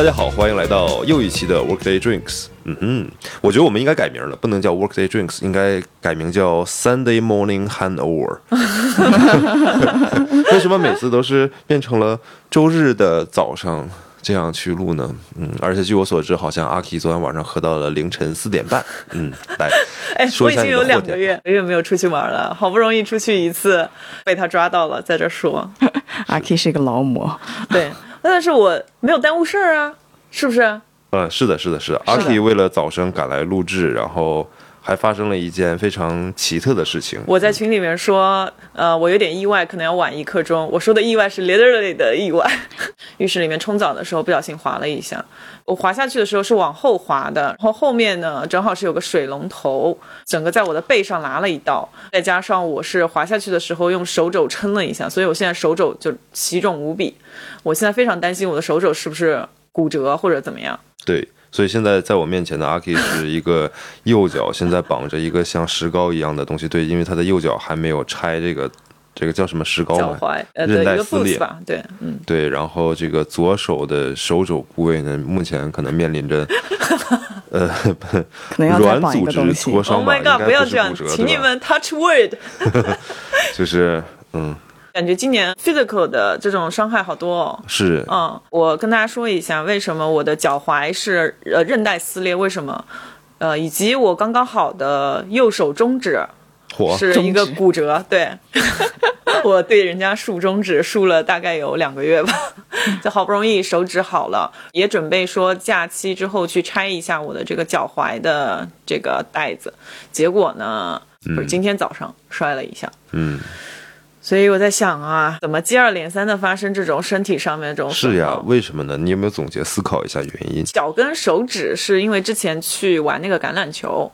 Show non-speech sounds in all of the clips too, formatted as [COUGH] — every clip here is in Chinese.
大家好，欢迎来到又一期的 Workday Drinks。嗯哼，我觉得我们应该改名了，不能叫 Workday Drinks，应该改名叫 Sunday Morning Handover。[LAUGHS] 为什么每次都是变成了周日的早上这样去录呢？嗯，而且据我所知，好像阿 K 昨天晚上喝到了凌晨四点半。嗯，来，[LAUGHS] 哎，说一下我已经有两个月月没有出去玩了，好不容易出去一次，被他抓到了，在这说。[LAUGHS] 阿 K 是一个劳模，对，但是我没有耽误事儿啊，是不是？嗯，是的，是的，是的。阿 K 为了早晨赶来录制，然后还发生了一件非常奇特的事情。我在群里面说，呃，我有点意外，可能要晚一刻钟。我说的意外是 literally 的意外。[LAUGHS] 浴室里面冲澡的时候不小心滑了一下，我滑下去的时候是往后滑的，然后后面呢正好是有个水龙头，整个在我的背上拉了一道，再加上我是滑下去的时候用手肘撑了一下，所以我现在手肘就奇肿无比。我现在非常担心我的手肘是不是骨折或者怎么样。对，所以现在在我面前的阿 K [LAUGHS] 是一个右脚现在绑着一个像石膏一样的东西。对，因为他的右脚还没有拆这个这个叫什么石膏嘛，脚踝呃韧带撕裂吧，对，嗯，对，然后这个左手的手肘部位呢，目前可能面临着 [LAUGHS] 呃可能软组织挫。伤 Oh 吧，my 应 god！该不要这样是骨折，，对吧？请你们 touch wood。[LAUGHS] 就是嗯，感觉今年 physical 的这种伤害好多哦。是。嗯，我跟大家说一下，为什么我的脚踝是呃韧带撕裂？为什么？呃，以及我刚刚好的右手中指是一个骨折，对，[LAUGHS] 我对人家竖中指竖了大概有两个月吧，[LAUGHS] 就好不容易手指好了，也准备说假期之后去拆一下我的这个脚踝的这个带子，结果呢，不是今天早上摔了一下，嗯，所以我在想啊，怎么接二连三的发生这种身体上面这种是呀，为什么呢？你有没有总结思考一下原因？脚跟手指是因为之前去玩那个橄榄球，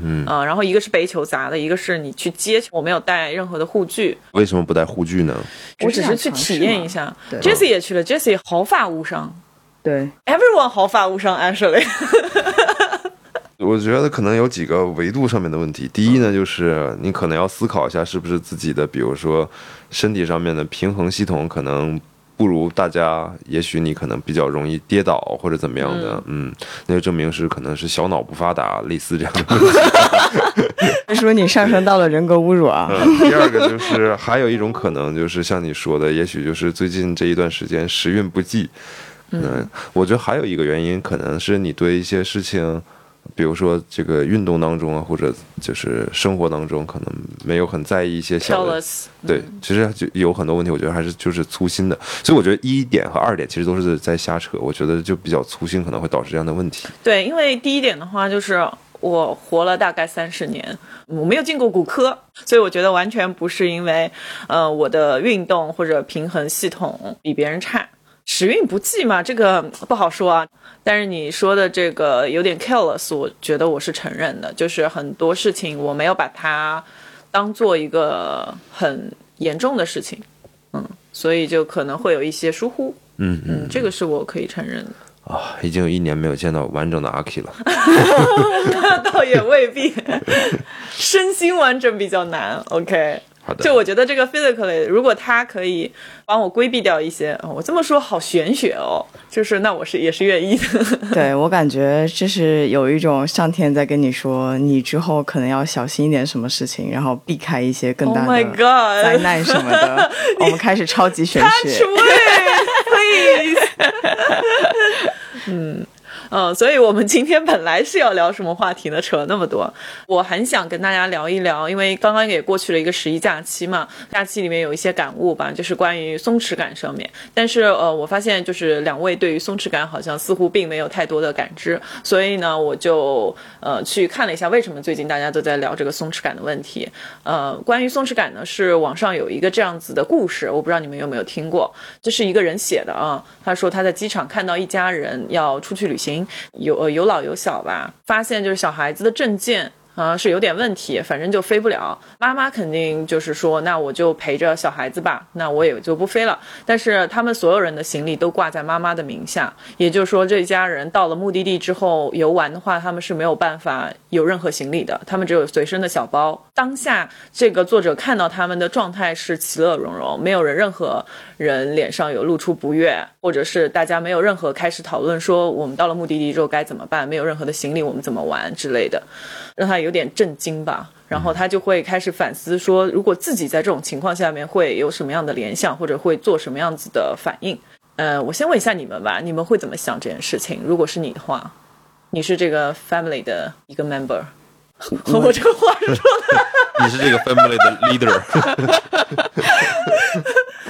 嗯、然后一个是被球砸的，一个是你去接球，我没有带任何的护具，为什么不带护具呢？我只是去体验一下。对 Jessie 也去了，Jessie 毫发无伤对，，Everyone 毫发无伤，Actually，[LAUGHS] 我觉得可能有几个维度上面的问题。第一呢，就是你可能要思考一下，是不是自己的，比如说身体上面的平衡系统可能不如大家，也许你可能比较容易跌倒或者怎么样的，嗯，那就证明是可能是小脑不发达，类似这样的问题。是说你上升到了人格侮辱啊？[LAUGHS] 嗯，第二个就是还有一种可能，就是像你说的，也许就是最近这一段时间时运不济。嗯，我觉得还有一个原因，可能是你对一些事情，比如说这个运动当中啊，或者就是生活当中，可能没有很在意一些小的。对，其实就有很多问题，我觉得还是就是粗心的。所以我觉得一点和二点其实都是在瞎扯，我觉得就比较粗心，可能会导致这样的问题。对，因为第一点的话就是我活了大概三十年，我没有进过骨科，所以我觉得完全不是因为呃我的运动或者平衡系统比别人差。时运不济嘛，这个不好说啊。但是你说的这个有点 careless，我觉得我是承认的，就是很多事情我没有把它当做一个很严重的事情，嗯，所以就可能会有一些疏忽，嗯嗯嗯，这个是我可以承认的。啊，已经有一年没有见到完整的阿 K 了。[LAUGHS] 那倒也未必，[LAUGHS] 身心完整比较难。OK，好的，就我觉得这个 physically，如果他可以帮我规避掉一些，哦我这么说好玄学哦，就是那我是也是愿意的。[LAUGHS] 对我感觉就是有一种上天在跟你说，你之后可能要小心一点什么事情，然后避开一些更 Oh 大的灾难什么的。[LAUGHS] 我们开始超级玄 Touch 学。wood, please [LAUGHS] 嗯。嗯，所以我们今天本来是要聊什么话题呢？扯了那么多，我很想跟大家聊一聊，因为刚刚也过去了一个十一假期嘛，假期里面有一些感悟吧，就是关于松弛感上面。但是呃，我发现就是两位对于松弛感好像似乎并没有太多的感知，所以呢，我就呃去看了一下为什么最近大家都在聊这个松弛感的问题。呃，关于松弛感呢，是网上有一个这样子的故事，我不知道你们有没有听过，这是一个人写的啊。他说他在机场看到一家人要出去旅行，有有老有小吧，发现就是小孩子的证件。啊、是有点问题，反正就飞不了。妈妈肯定就是说，那我就陪着小孩子吧，那我也就不飞了。但是他们所有人的行李都挂在妈妈的名下，也就是说，这家人到了目的地之后游玩的话，他们是没有办法有任何行李的，他们只有随身的小包。当下这个作者看到他们的状态是其乐融融，没有人任何人脸上有露出不悦，或者是大家没有任何开始讨论说我们到了目的地之后该怎么办，没有任何的行李我们怎么玩之类的，让他有点震惊吧。然后他就会开始反思说，如果自己在这种情况下面会有什么样的联想，或者会做什么样子的反应。呃，我先问一下你们吧，你们会怎么想这件事情？如果是你的话，你是这个 family 的一个 member，我这个话是说的，[LAUGHS] 你是这个 family 的 leader，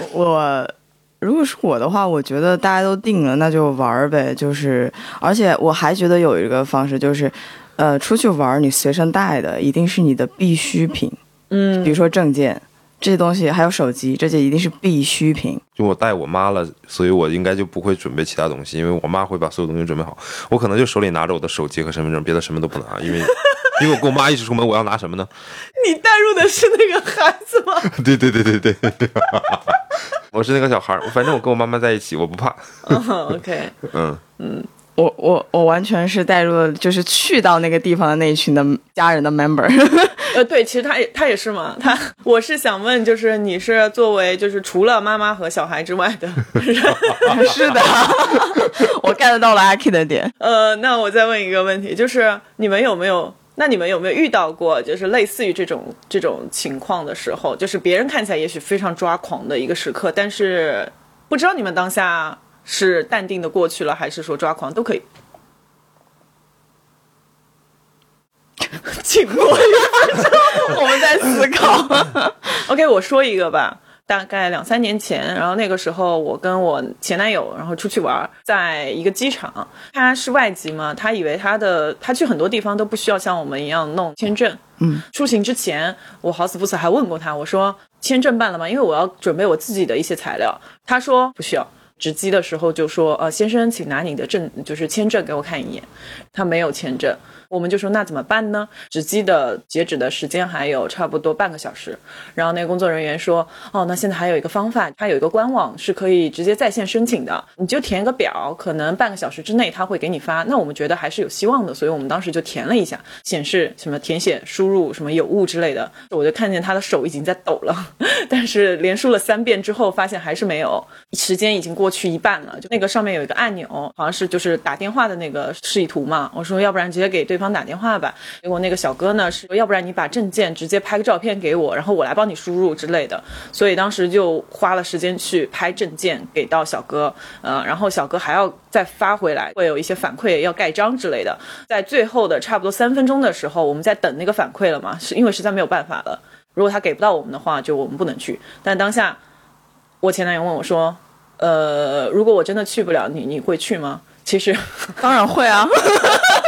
[LAUGHS] 我如果是我的话，我觉得大家都定了，那就玩儿呗。就是，而且我还觉得有一个方式，就是，呃，出去玩儿你随身带的一定是你的必需品，嗯比如说证件这些东西，还有手机，这些一定是必需品。就我带我妈了，所以我应该就不会准备其他东西，因为我妈会把所有东西准备好。我可能就手里拿着我的手机和身份证，别的什么都不拿，因为 [LAUGHS] 因为我跟我妈一起出门，我要拿什么呢？你带入的是那个孩子吗？对对对对对对，[LAUGHS] 我是那个小孩儿，反正我跟我妈妈在一起，我不怕。嗯，OK，嗯 [LAUGHS] 嗯，我我我完全是带入了，就是去到那个地方的那一群的家人的 member。[LAUGHS] 呃，对，其实他也他也是嘛，他我是想问，就是你是作为就是除了妈妈和小孩之外的人 [LAUGHS] [LAUGHS] 是的，我 get 到了阿 K 的点。呃，那我再问一个问题，就是你们有没有？那你们有没有遇到过，就是类似于这种这种情况的时候，就是别人看起来也许非常抓狂的一个时刻，但是不知道你们当下是淡定的过去了，还是说抓狂都可以。[LAUGHS] 静默一分钟，我们在思考。OK，我说一个吧。大概两三年前，然后那个时候我跟我前男友，然后出去玩，在一个机场，他是外籍嘛，他以为他的他去很多地方都不需要像我们一样弄签证。嗯，出行之前，我好死不死还问过他，我说签证办了吗？因为我要准备我自己的一些材料。他说不需要。值机的时候就说，呃，先生，请拿你的证，就是签证给我看一眼。他没有签证，我们就说那怎么办呢？值机的截止的时间还有差不多半个小时。然后那个工作人员说，哦，那现在还有一个方法，它有一个官网是可以直接在线申请的，你就填一个表，可能半个小时之内他会给你发。那我们觉得还是有希望的，所以我们当时就填了一下，显示什么填写输入什么有误之类的，我就看见他的手已经在抖了，[LAUGHS] 但是连输了三遍之后，发现还是没有，时间已经过去一半了，就那个上面有一个按钮，好像是就是打电话的那个示意图嘛，我说要不然直接给对方打电话吧，结果那个小哥呢是要不然你把证件直接拍个照片给我，然后我来帮你输入之类的，所以当时就花了时间去拍证件给到小哥，呃，然后小哥还要再发回来，会有一些反馈要盖章之类的，在最后的差不多三分钟的时候，我们在等那个反馈了嘛，是因为实在没有办法了，如果他给不到我们的话，就我们不能去，但当下我前男友问我说。呃，如果我真的去不了，你你会去吗？其实，当然会啊，[LAUGHS]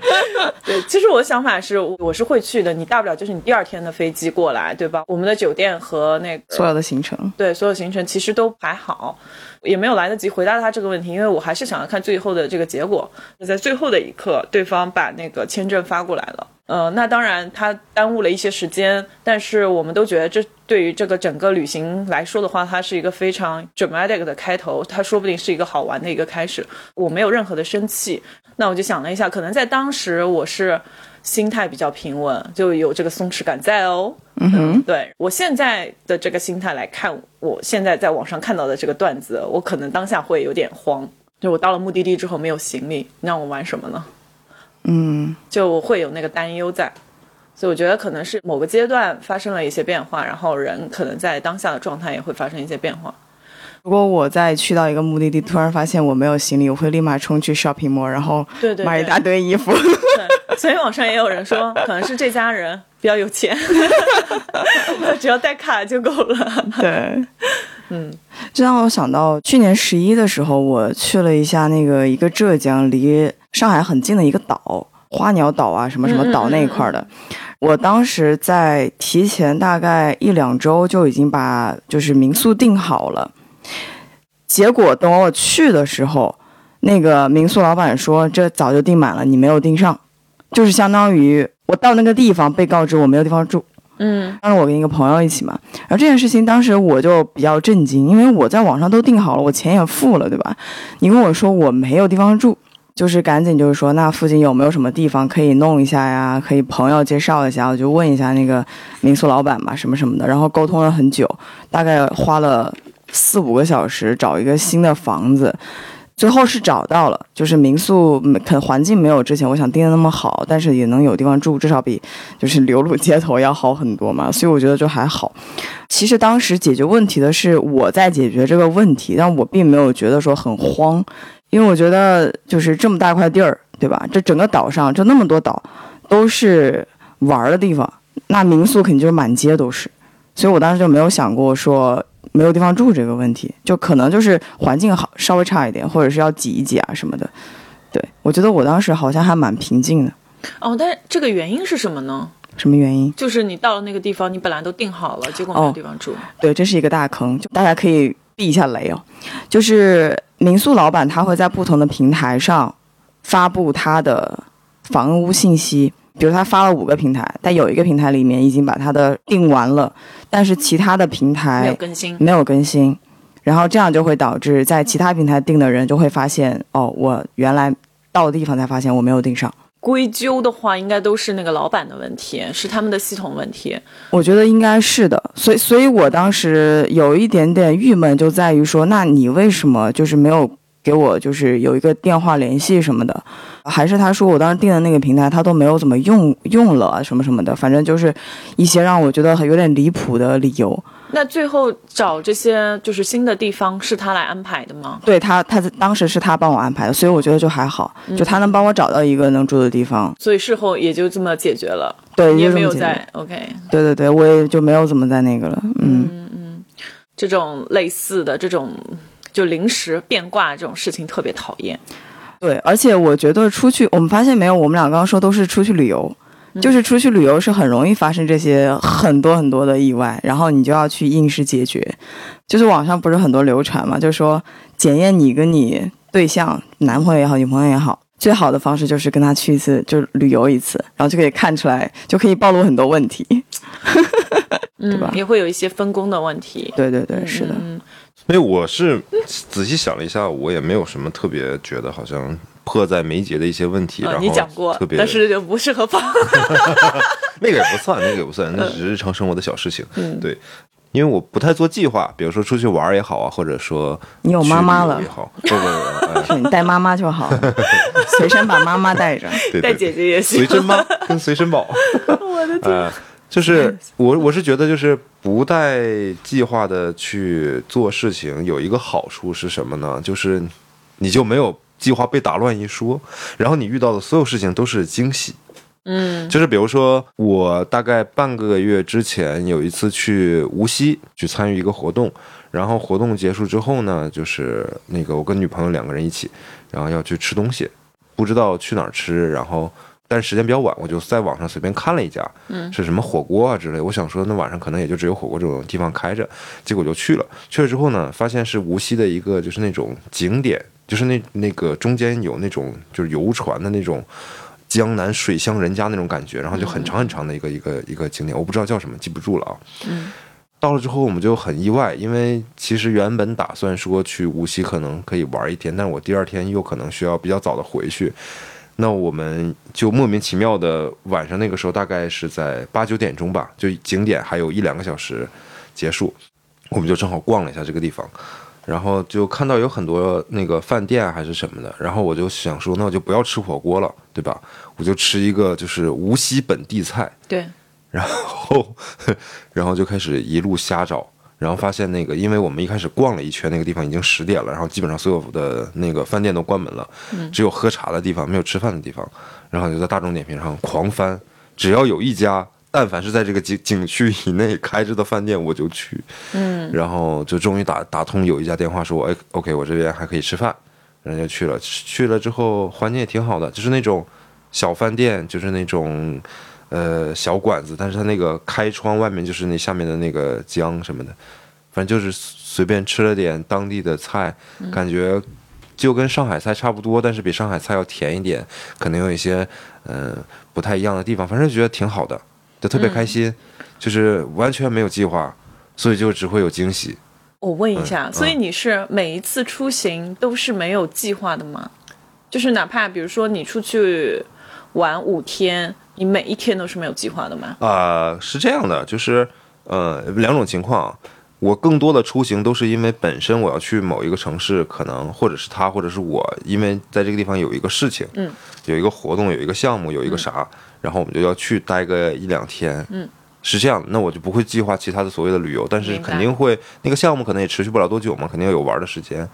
[LAUGHS] 对，其实我的想法是，我是会去的。你大不了就是你第二天的飞机过来，对吧？我们的酒店和那个所有的行程。对所有行程其实都还好，也没有来得及回答他这个问题，因为我还是想要看最后的这个结果。就在最后的一刻，对方把那个签证发过来了。呃，那当然，他耽误了一些时间，但是我们都觉得这对于这个整个旅行来说的话，它是一个非常 dramatic 的开头，它说不定是一个好玩的一个开始。我没有任何的生气，那我就想了一下，可能在当时我是心态比较平稳，就有这个松弛感在哦。嗯哼，对我现在的这个心态来看，我现在在网上看到的这个段子，我可能当下会有点慌。就我到了目的地之后没有行李，你让我玩什么呢？嗯，就我会有那个担忧在，所以我觉得可能是某个阶段发生了一些变化，然后人可能在当下的状态也会发生一些变化。如果我在去到一个目的地，突然发现我没有行李，我会立马冲去 shopping mall，然后买一大堆衣服。对，所以网上也有人说，可能是这家人比较有钱，[LAUGHS] 只要带卡就够了。对，[LAUGHS] 嗯，这让我想到去年十一的时候，我去了一下那个一个浙江离上海很近的一个岛，花鸟岛啊，什么什么岛那一块的。我当时在提前大概一两周就已经把就是民宿订好了，结果等我去的时候，那个民宿老板说这早就订满了，你没有订上。就是相当于我到那个地方被告知我没有地方住。嗯当时我跟一个朋友一起嘛，然后这件事情当时我就比较震惊，因为我在网上都订好了，我钱也付了，对吧？你跟我说我没有地方住，就是赶紧就是说，那附近有没有什么地方可以弄一下呀？可以朋友介绍一下，我就问一下那个民宿老板吧，什么什么的，然后沟通了很久，大概花了四五个小时找一个新的房子。最后是找到了，就是民宿没可能环境没有之前我想订的那么好，但是也能有地方住，至少比就是流露街头要好很多嘛，所以我觉得就还好。其实当时解决问题的是我在解决这个问题，但我并没有觉得说很慌，因为我觉得就是这么大块地儿，对吧？这整个岛上就那么多岛，都是玩儿的地方，那民宿肯定就是满街都是，所以我当时就没有想过说没有地方住这个问题，就可能就是环境好稍微差一点，或者是要挤一挤啊什么的。对我觉得我当时好像还蛮平静的，哦，但是这个原因是什么呢？什么原因？就是你到了那个地方，你本来都订好了，结果没有哦地方住。对，这是一个大坑，就大家可以避一下雷哦。就是民宿老板他会在不同的平台上发布他的房屋信息，比如他发了五个平台，但有一个平台里面已经把他的订完了，但是其他的平台没有更新，没有更新，然后这样就会导致在其他平台订的人就会发现，哦，我原来到的地方才发现我没有订上。归咎的话，应该都是那个老板的问题，是他们的系统问题。我觉得应该是的，所以，所以我当时有一点点郁闷，就在于说，那你为什么就是没有给我就是有一个电话联系什么的？还是他说我当时订的那个平台他都没有怎么用用了啊什么什么的，反正就是一些让我觉得有点离谱的理由。那最后找这些就是新的地方是他来安排的吗？对他，他当时是他帮我安排的，所以我觉得就还好，就他能帮我找到一个能住的地方。所以事后也就这么解决了，对，也没有在 OK 对对对，我也就没有怎么在那个了。嗯嗯，这种类似的这种就临时变卦这种事情特别讨厌。对，而且我觉得出去，我们发现没有，我们俩刚刚说都是出去旅游，嗯就是出去旅游是很容易发生这些很多很多的意外，然后你就要去应试解决。就是网上不是很多流传嘛，就是说检验你跟你对象，男朋友也好，女朋友也好。最好的方式就是跟他去一次，就是旅游一次，然后就可以看出来，就可以暴露很多问题。[LAUGHS] 嗯，吧也会有一些分工的问题。对对对，是的。嗯，所以我是仔细想了一下，我也没有什么特别觉得好像迫在眉睫的一些问题。呃然后你讲过特，别但是就不适合放。[LAUGHS] 那个也不算，那个也不算，那只是日常生活的小事情。嗯对，因为我不太做计划，比如说出去玩儿也好啊，或者说你有妈妈了也好，不不不，[LAUGHS] 你带妈妈就好了，[LAUGHS] 随身把妈妈带着。对对带姐姐也行随身妈跟随身宝。[LAUGHS] 我的天，呃，就是我我是觉得就是不带计划的去做事情，有一个好处是什么呢？就是你就没有计划被打乱一说，然后你遇到的所有事情都是惊喜。嗯。就是比如说，我大概半个月之前有一次去无锡去参与一个活动，然后活动结束之后呢，就是那个我跟女朋友两个人一起，然后要去吃东西，不知道去哪儿吃，然后但是时间比较晚，我就在网上随便看了一家，嗯。是什么火锅啊之类，我想说那晚上可能也就只有火锅这种地方开着，结果就去了，去了之后呢，发现是无锡的一个就是那种景点，就是那那个中间有那种就是游船的那种。江南水乡人家那种感觉，然后就很长很长的一个一个一个景点，我不知道叫什么，记不住了啊。嗯到了之后我们就很意外，因为其实原本打算说去无锡可能可以玩一天，但是我第二天又可能需要比较早的回去，那我们就莫名其妙的晚上那个时候大概是在八九点钟吧，就景点还有一两个小时结束，我们就正好逛了一下这个地方。然后就看到有很多那个饭店啊还是什么的，然后我就想说，那我就不要吃火锅了，对吧？我就吃一个就是无锡本地菜，对，然后 [LAUGHS] 然后就开始一路瞎找，然后发现那个，因为我们一开始逛了一圈，那个地方已经十点了，然后基本上所有的那个饭店都关门了，只有喝茶的地方，没有吃饭的地方，然后就在大众点评上狂翻，只要有一家。但凡是在这个景景区以内开着的饭店，我就去。嗯然后就终于打打通有一家电话说，哎，OK，我这边还可以吃饭，然后就去了。去了之后环境也挺好的，就是那种小饭店，就是那种呃小馆子，但是它那个开窗外面就是那下面的那个江什么的，反正就是随便吃了点当地的菜，感觉就跟上海菜差不多，但是比上海菜要甜一点，可能有一些嗯、呃不太一样的地方，反正觉得挺好的，就特别开心，就是完全没有计划，所以就只会有惊喜。我问一下，嗯所以你是每一次出行都是没有计划的吗？就是哪怕比如说你出去玩五天，你每一天都是没有计划的吗？啊、是这样的，就是呃两种情况。我更多的出行都是因为本身我要去某一个城市，可能或者是他，或者是我，因为在这个地方有一个事情，嗯，有一个活动，有一个项目，有一个啥，然后我们就要去待个一两天，嗯，是这样，那我就不会计划其他的所谓的旅游，但是肯定会那个项目可能也持续不了多久嘛，肯定要有玩的时间。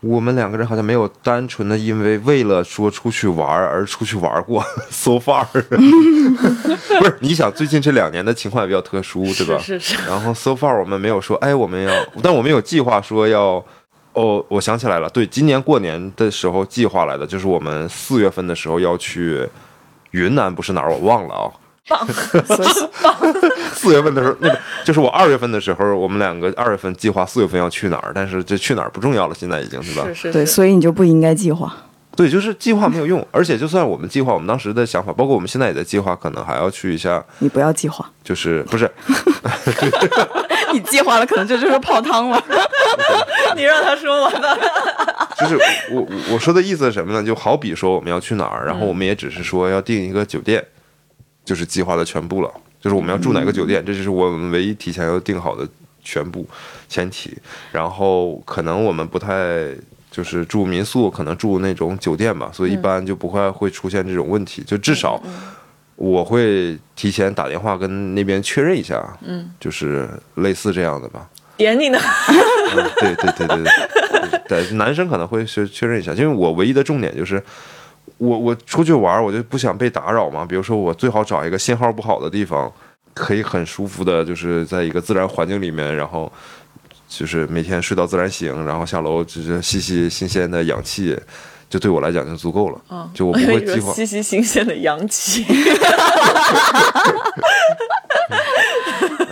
我们两个人好像没有单纯的因为为了说出去玩而出去玩过，[LAUGHS] so far，[LAUGHS] 不是？你想最近这两年的情况也比较特殊，对吧？是是是，然后 so far 我们没有说，哎，我们要，但我们有计划说要，哦，我想起来了，对，今年过年的时候计划来的，就是我们四月份的时候要去云南，不是哪儿我忘了啊。所以 [LAUGHS] 四月份的时候，那个就是我二月份的时候，我们两个二月份计划四月份要去哪儿，但是这去哪儿不重要了，现在已经是吧？对，是是对，所以你就不应该计划。对，就是计划没有用，而且就算我们计划，我们当时的想法，包括我们现在也在计划，可能还要去一下，你不要计划，就是不是 [LAUGHS] 你计划了，可能这就是泡汤了。[LAUGHS] 你让他说完吧。就是我我我说的意思是什么呢？就好比说我们要去哪儿，然后我们也只是说要订一个酒店，就是计划的全部了。就是我们要住哪个酒店，这就是我们唯一提前要定好的全部前提。然后可能我们不太就是住民宿，可能住那种酒店吧，所以一般就不会会出现这种问题。就至少我会提前打电话跟那边确认一下，嗯，就是类似这样的吧。点你呢？[LAUGHS] 嗯，对对对对对，[LAUGHS] 对，男生可能会确确认一下，因为我唯一的重点就是，我我出去玩，我就不想被打扰嘛。比如说，我最好找一个信号不好的地方，可以很舒服的，就是在一个自然环境里面，然后就是每天睡到自然醒，然后下楼就是吸吸新鲜的氧气，就对我来讲就足够了。嗯，就我不会计划。[LAUGHS] 吸吸新鲜的阳气。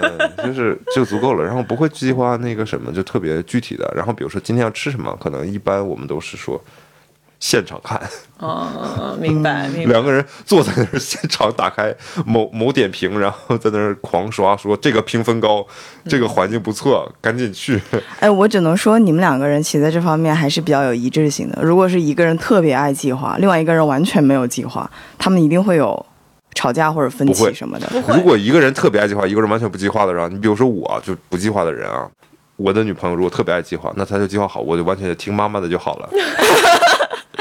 嗯，[LAUGHS] 就是就足够了，然后不会计划那个什么，就特别具体的。然后比如说今天要吃什么，可能一般我们都是说现场看，哦，明白明白。两个人坐在那儿，现场打开某某点评，然后在那儿狂刷，说这个评分高，这个环境不错，赶紧去。[LAUGHS] 哎，我只能说你们两个人其实在这方面还是比较有一致性的。如果是一个人特别爱计划，另外一个人完全没有计划，他们一定会有吵架或者分歧什么的。如果一个人特别爱计划，一个人完全不计划的人，你比如说我就不计划的人啊，我的女朋友如果特别爱计划，那她就计划好，我就完全听妈妈的就好了。[LAUGHS]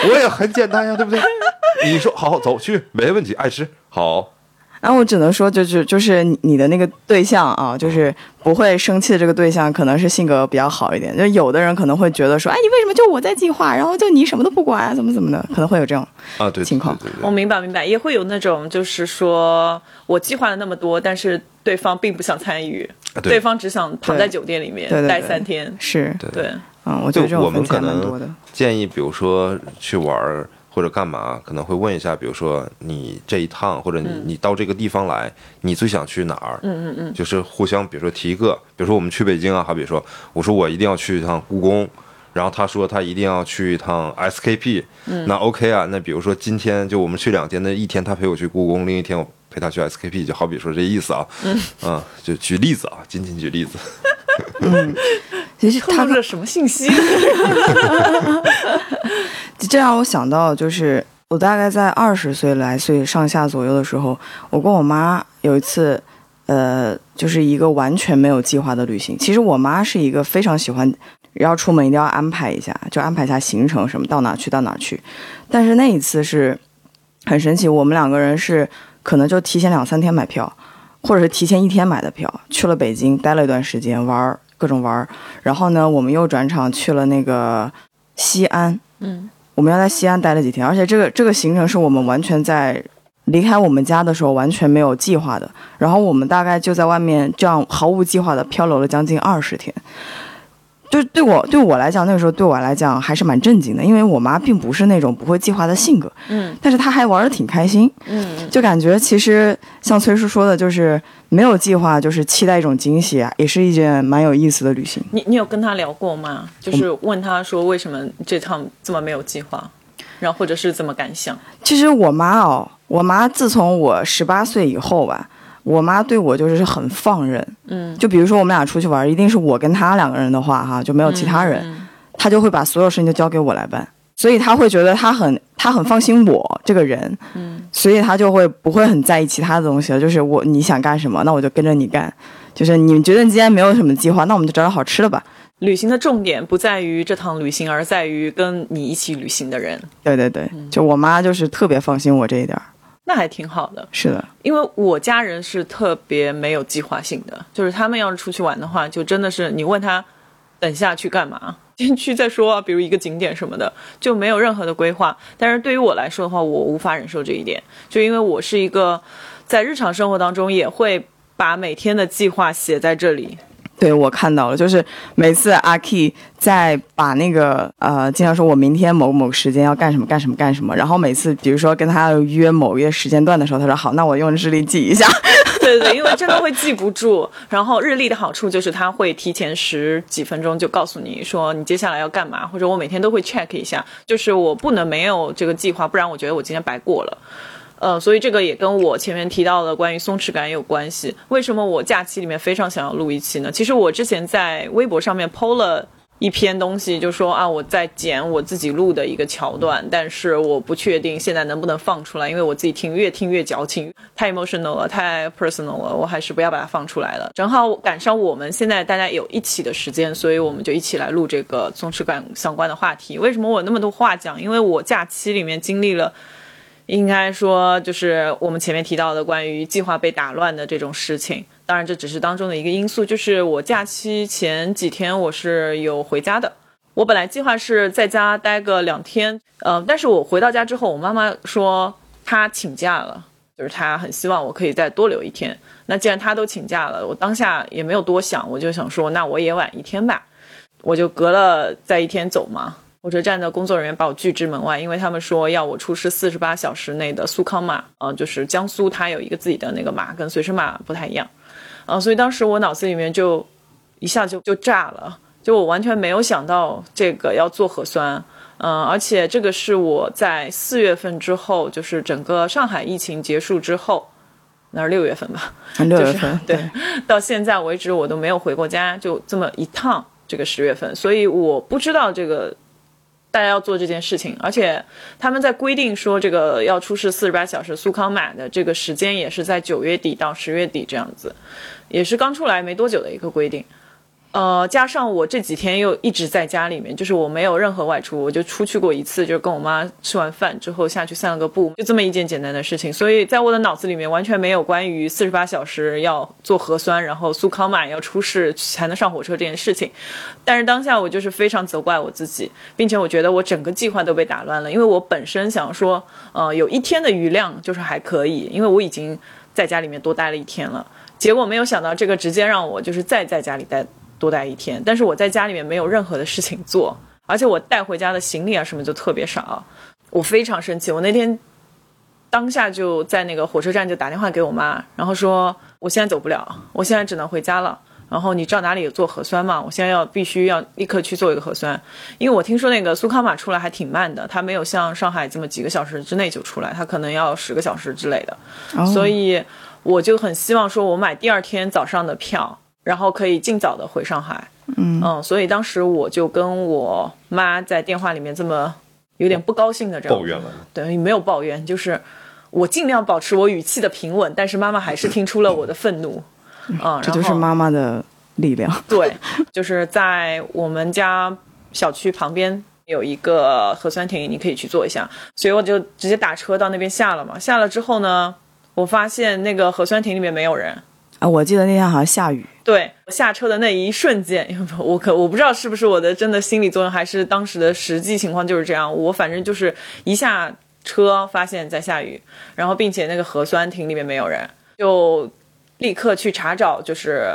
[LAUGHS] 我也很简单呀，对不对？[LAUGHS] 你说好好走去，没问题，爱吃好。然后我只能说，就是就是你你的那个对象啊，就是不会生气的这个对象，可能是性格比较好一点。就有的人可能会觉得说，哎，你为什么就我在计划，然后就你什么都不管啊，怎么怎么的，可能会有这种。啊，对，情况我明白明白，也会有那种就是说我计划了那么多，但是对方并不想参与，啊对对方只想躺在酒店里面待三天。是，对对，嗯，我觉得这就我们种分歧还可能蛮多的。建议，比如说去玩儿或者干嘛，可能会问一下，比如说你这一趟或者你、你到这个地方来，你最想去哪儿？嗯嗯嗯，就是互相，比如说提一个，比如说我们去北京啊，好比说，我说我一定要去一趟故宫，然后他说他一定要去一趟 SKP，、那 OK 啊，那比如说今天就我们去两天，那一天他陪我去故宫，另一天我陪他去 SKP，就好比说这意思啊，嗯，就举例子啊，仅仅举例子，其 [LAUGHS] 实他透露了什么信息？[LAUGHS] 这让我想到，就是我大概在二十岁来岁上下左右的时候，我跟我妈有一次，呃，就是一个完全没有计划的旅行。其实我妈是一个非常喜欢要出门一定要安排一下，就安排一下行程什么，到哪去到哪去。但是那一次是很神奇，我们两个人是可能就提前两三天买票，或者是提前一天买的票，去了北京待了一段时间玩儿各种玩儿，然后呢，我们又转场去了那个西安。嗯，我们要在西安待了几天，而且这个这个行程是我们完全在离开我们家的时候完全没有计划的。然后我们大概就在外面这样毫无计划的漂流了将近二十天。就是对我对我来讲，那个时候对我来讲还是蛮震惊的，因为我妈并不是那种不会计划的性格，嗯但是她还玩的挺开心，嗯就感觉其实像崔叔说的，就是没有计划，就是期待一种惊喜啊，也是一件蛮有意思的旅行。你你有跟她聊过吗？就是问她说为什么这趟这么没有计划，然后或者是怎么感想？其实我妈哦，我妈自从我十八岁以后吧，我妈对我就是很放任。嗯，就比如说我们俩出去玩，一定是我跟她两个人的话，哈，就没有其他人，嗯她就会把所有事情都交给我来办，所以她会觉得她很她很放心我这个人，嗯，所以她就会不会很在意其他的东西了，就是我你想干什么，那我就跟着你干。就是你们觉得你今天没有什么计划，那我们就找点好吃的吧。旅行的重点不在于这趟旅行，而在于跟你一起旅行的人，对对对，就我妈就是特别放心我这一点儿。那还挺好的。是的，因为我家人是特别没有计划性的，就是他们要是出去玩的话，就真的是你问他等下去干嘛，先 [LAUGHS] 去再说啊，比如一个景点什么的，就没有任何的规划。但是对于我来说的话，我无法忍受这一点，就因为我是一个在日常生活当中也会把每天的计划写在这里。对我看到了，就是每次阿 K 在把那个呃，经常说我明天某某时间要干什么干什么干什么，然后每次比如说跟他约某一个时间段的时候，他说好，那我用日历记一下。对对对，因为真的会记不住。然后日历的好处就是它会提前十几分钟就告诉你说你接下来要干嘛，或者我每天都会 check 一下，就是我不能没有这个计划，不然我觉得我今天白过了。呃，所以这个也跟我前面提到的关于松弛感也有关系。为什么我假期里面非常想要录一期呢？其实我之前在微博上面 PO 了一篇东西，就说啊，我在剪我自己录的一个桥段，但是我不确定现在能不能放出来，因为我自己听越听越矫情，太 emotional 了，太 personal 了，我还是不要把它放出来了。正好赶上我们现在大家有一起的时间，所以我们就一起来录这个松弛感相关的话题。为什么我那么多话讲？因为我假期里面经历了。应该说，就是我们前面提到的关于计划被打乱的这种事情。当然，这只是当中的一个因素。就是我假期前几天我是有回家的，我本来计划是在家待个两天，呃，但是我回到家之后，我妈妈说她请假了，就是她很希望我可以再多留一天。那既然她都请假了，我当下也没有多想，我就想说，那我也晚一天吧，我就隔了再一天走嘛。火车站的工作人员把我拒之门外，因为他们说要我出示四十八小时内的苏康码，呃，就是江苏它有一个自己的那个码，跟随身码不太一样，呃，所以当时我脑子里面就一下就就炸了，就我完全没有想到这个要做核酸，嗯、而且这个是我在四月份之后，就是整个上海疫情结束之后，那是六月份吧，就是六月份，对，到现在为止我都没有回过家，就这么一趟，这个十月份，所以我不知道这个大家要做这件事情，而且他们在规定说这个要出示四十八小时速康码的这个时间也是在九月底到十月底这样子，也是刚出来没多久的一个规定。呃，加上我这几天又一直在家里面，就是我没有任何外出，我就出去过一次，就是跟我妈吃完饭之后下去散了个步，就这么一件简单的事情。所以在我的脑子里面完全没有关于四十八小时要做核酸，然后苏康码要出示才能上火车这件事情。但是当下我就是非常责怪我自己，并且我觉得我整个计划都被打乱了，因为我本身想说，呃，有一天的余量就是还可以，因为我已经在家里面多待了一天了。结果没有想到这个直接让我就是再在家里待多待一天，但是我在家里面没有任何的事情做，而且我带回家的行李啊什么就特别少，我非常生气。我那天当下就在那个火车站就打电话给我妈，然后说我现在走不了，我现在只能回家了。然后你知道哪里有做核酸吗？我现在要必须要立刻去做一个核酸，因为我听说那个苏康码出来还挺慢的，它没有像上海这么几个小时之内就出来，它可能要十个小时之类的。哦所以我就很希望说，我买第二天早上的票，然后可以尽早的回上海。嗯所以当时我就跟我妈在电话里面这么有点不高兴的这样抱怨了。等于，没有抱怨，就是我尽量保持我语气的平稳，但是妈妈还是听出了我的愤怒。嗯，这就是妈妈的力量。[LAUGHS] 对，就是在我们家小区旁边有一个核酸亭，你可以去做一下。所以我就直接打车到那边下了嘛。下了之后呢，我发现那个核酸亭里面没有人。啊，我记得那天好像下雨，对，我下车的那一瞬间，[LAUGHS] 我可我不知道是不是我的真的心理作用，还是当时的实际情况就是这样。我反正就是一下车发现在下雨，然后并且那个核酸亭里面没有人，就立刻去查找就是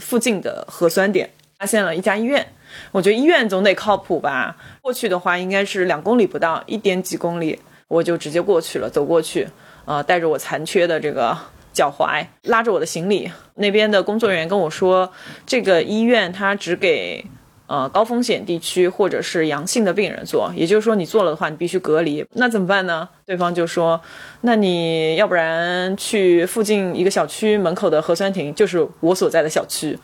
附近的核酸点，发现了一家医院。我觉得医院总得靠谱吧。过去的话应该是两公里不到，一点几公里，我就直接过去了，走过去，呃，带着我残缺的这个脚踝，拉着我的行李。那边的工作人员跟我说，这个医院它只给呃高风险地区或者是阳性的病人做，也就是说你做了的话，你必须隔离。那怎么办呢？对方就说，那你要不然去附近一个小区门口的核酸亭，就是我所在的小区。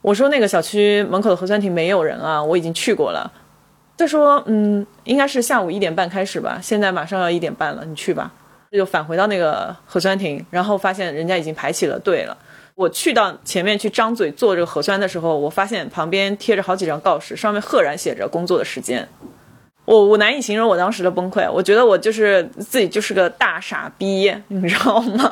我说那个小区门口的核酸亭没有人啊，我已经去过了。他说，嗯，应该是下午一点半开始吧，现在马上要一点半了，你去吧。就返回到那个核酸亭，然后发现人家已经排起了队了。我去到前面去张嘴做这个核酸的时候，我发现旁边贴着好几张告示，上面赫然写着工作的时间。我我难以形容我当时的崩溃，我觉得我就是自己就是个大傻逼，你知道吗？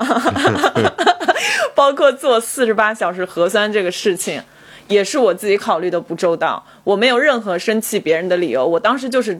[LAUGHS] 包括做四十八小时核酸这个事情，也是我自己考虑的不周到。我没有任何生气别人的理由，我当时就是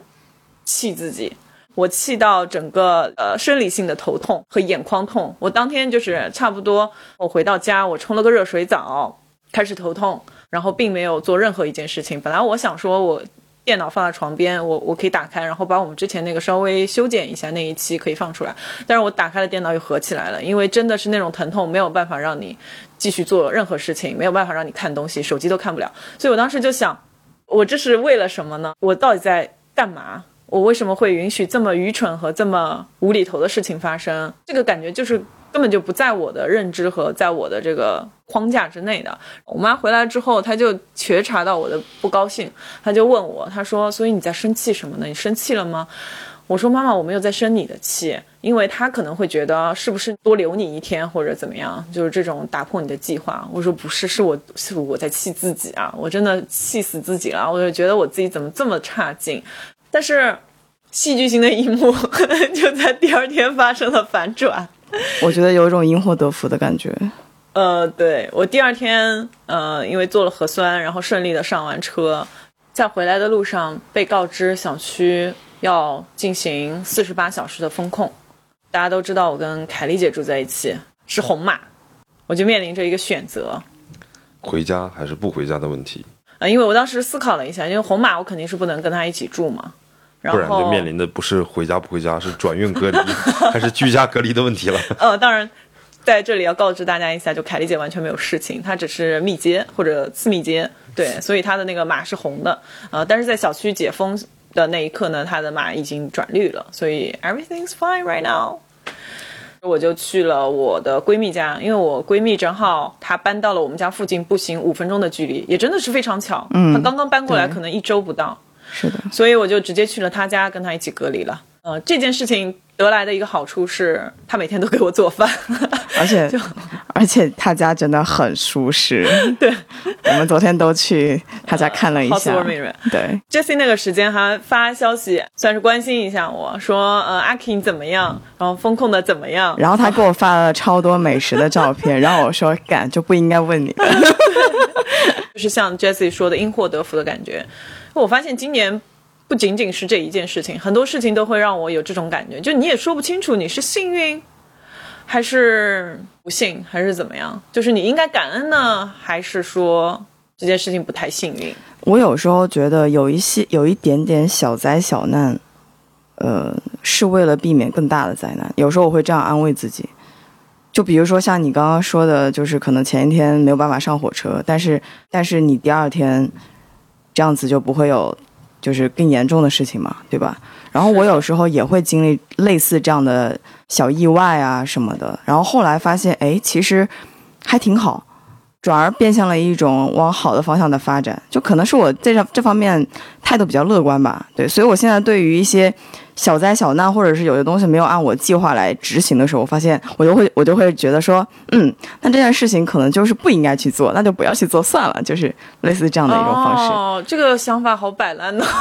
气自己。我气到整个呃生理性的头痛和眼眶痛，我当天就是差不多，我回到家我冲了个热水澡，开始头痛，然后并没有做任何一件事情。本来我想说我电脑放在床边，我我可以打开，然后把我们之前那个稍微修剪一下那一期可以放出来，但是我打开了电脑又合起来了，因为真的是那种疼痛没有办法让你继续做任何事情，没有办法让你看东西，手机都看不了。所以我当时就想，我这是为了什么呢？我到底在干嘛？我为什么会允许这么愚蠢和这么无厘头的事情发生？这个感觉就是根本就不在我的认知和在我的这个框架之内的。我妈回来之后，她就觉察到我的不高兴，她就问我，她说：“所以你在生气什么呢？你生气了吗？”我说：“妈妈，我没有在生你的气，因为她可能会觉得是不是多留你一天或者怎么样，就是这种打破你的计划。”我说：“不是，是我是我在气自己啊！我真的气死自己了，我就觉得我自己怎么这么差劲。”但是，戏剧性的一幕 [LAUGHS] 就在第二天发生了反转。[LAUGHS] 我觉得有一种因祸得福的感觉。呃，对我第二天，呃，因为做了核酸，然后顺利的上完车，在回来的路上被告知小区要进行四十八小时的封控。大家都知道我跟凯丽姐住在一起，是红码，我就面临着一个选择：回家还是不回家的问题。啊，因为我当时思考了一下，因为红码我肯定是不能跟他一起住嘛。不然就面临的不是回家不回家，是转运隔离还是居家隔离的问题了。呃，当然，在这里要告知大家一下，就凯丽姐完全没有事情，她只是密接或者次密接，对，所以她的那个码是红的。呃，但是在小区解封的那一刻呢，她的码已经转绿了，所以 everything's fine right now。我就去了我的闺蜜家，因为我闺蜜正好她搬到了我们家附近，步行五分钟的距离，也真的是非常巧。嗯，她刚刚搬过来，可能一周不到。是的，所以我就直接去了他家，跟他一起隔离了。呃，这件事情得来的一个好处是，他每天都给我做饭，而且 [LAUGHS] 就而且他家真的很舒适。[LAUGHS] 对，我们昨天都去他家看了一下。对，Jessie 那个时间还发消息，算是关心一下我说，呃，阿 King 怎么样？然后风控的怎么样？然后他给我发了超多美食的照片，然后我说，感就不应该问你。[LAUGHS] 就是像 Jessie 说的，因祸得福的感觉。我发现今年不仅仅是这一件事情，很多事情都会让我有这种感觉，就你也说不清楚你是幸运还是不幸还是怎么样，就是你应该感恩呢，还是说这件事情不太幸运？我有时候觉得有一些有一点点小灾小难，呃，是为了避免更大的灾难。有时候我会这样安慰自己，就比如说像你刚刚说的，就是可能前一天没有办法上火车，但是但是你第二天。这样子就不会有，就是更严重的事情嘛，对吧？然后我有时候也会经历类似这样的小意外啊什么的，然后后来发现，哎，其实还挺好，转而变向了一种往好的方向的发展。就可能是我这这方面态度比较乐观吧，对，所以我现在对于一些。小灾小难，或者是有些东西没有按我计划来执行的时候，我发现我就会我就会觉得说，嗯，那这件事情可能就是不应该去做，那就不要去做算了，就是类似这样的一种方式。哦，这个想法好摆烂呢。[LAUGHS]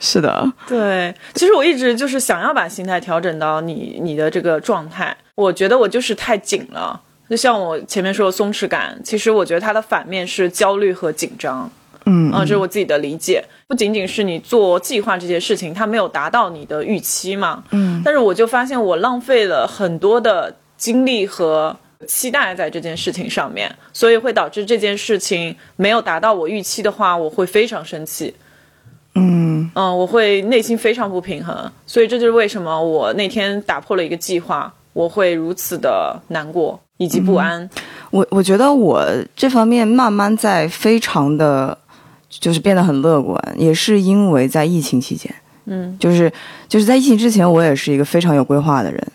是的，[LAUGHS] 对，其实我一直就是想要把心态调整到你你的这个状态。我觉得我就是太紧了，就像我前面说的松弛感，其实我觉得它的反面是焦虑和紧张。嗯，啊，这是我自己的理解，不仅仅是你做计划这些事情，它没有达到你的预期嘛，嗯，但是我就发现我浪费了很多的精力和期待在这件事情上面，所以会导致这件事情没有达到我预期的话，我会非常生气。嗯嗯，我会内心非常不平衡，所以这就是为什么我那天打破了一个计划，我会如此的难过以及不安。我我觉得我这方面慢慢在非常的，就是变得很乐观，也是因为在疫情期间，嗯，就是就是在疫情之前，我也是一个非常有规划的人，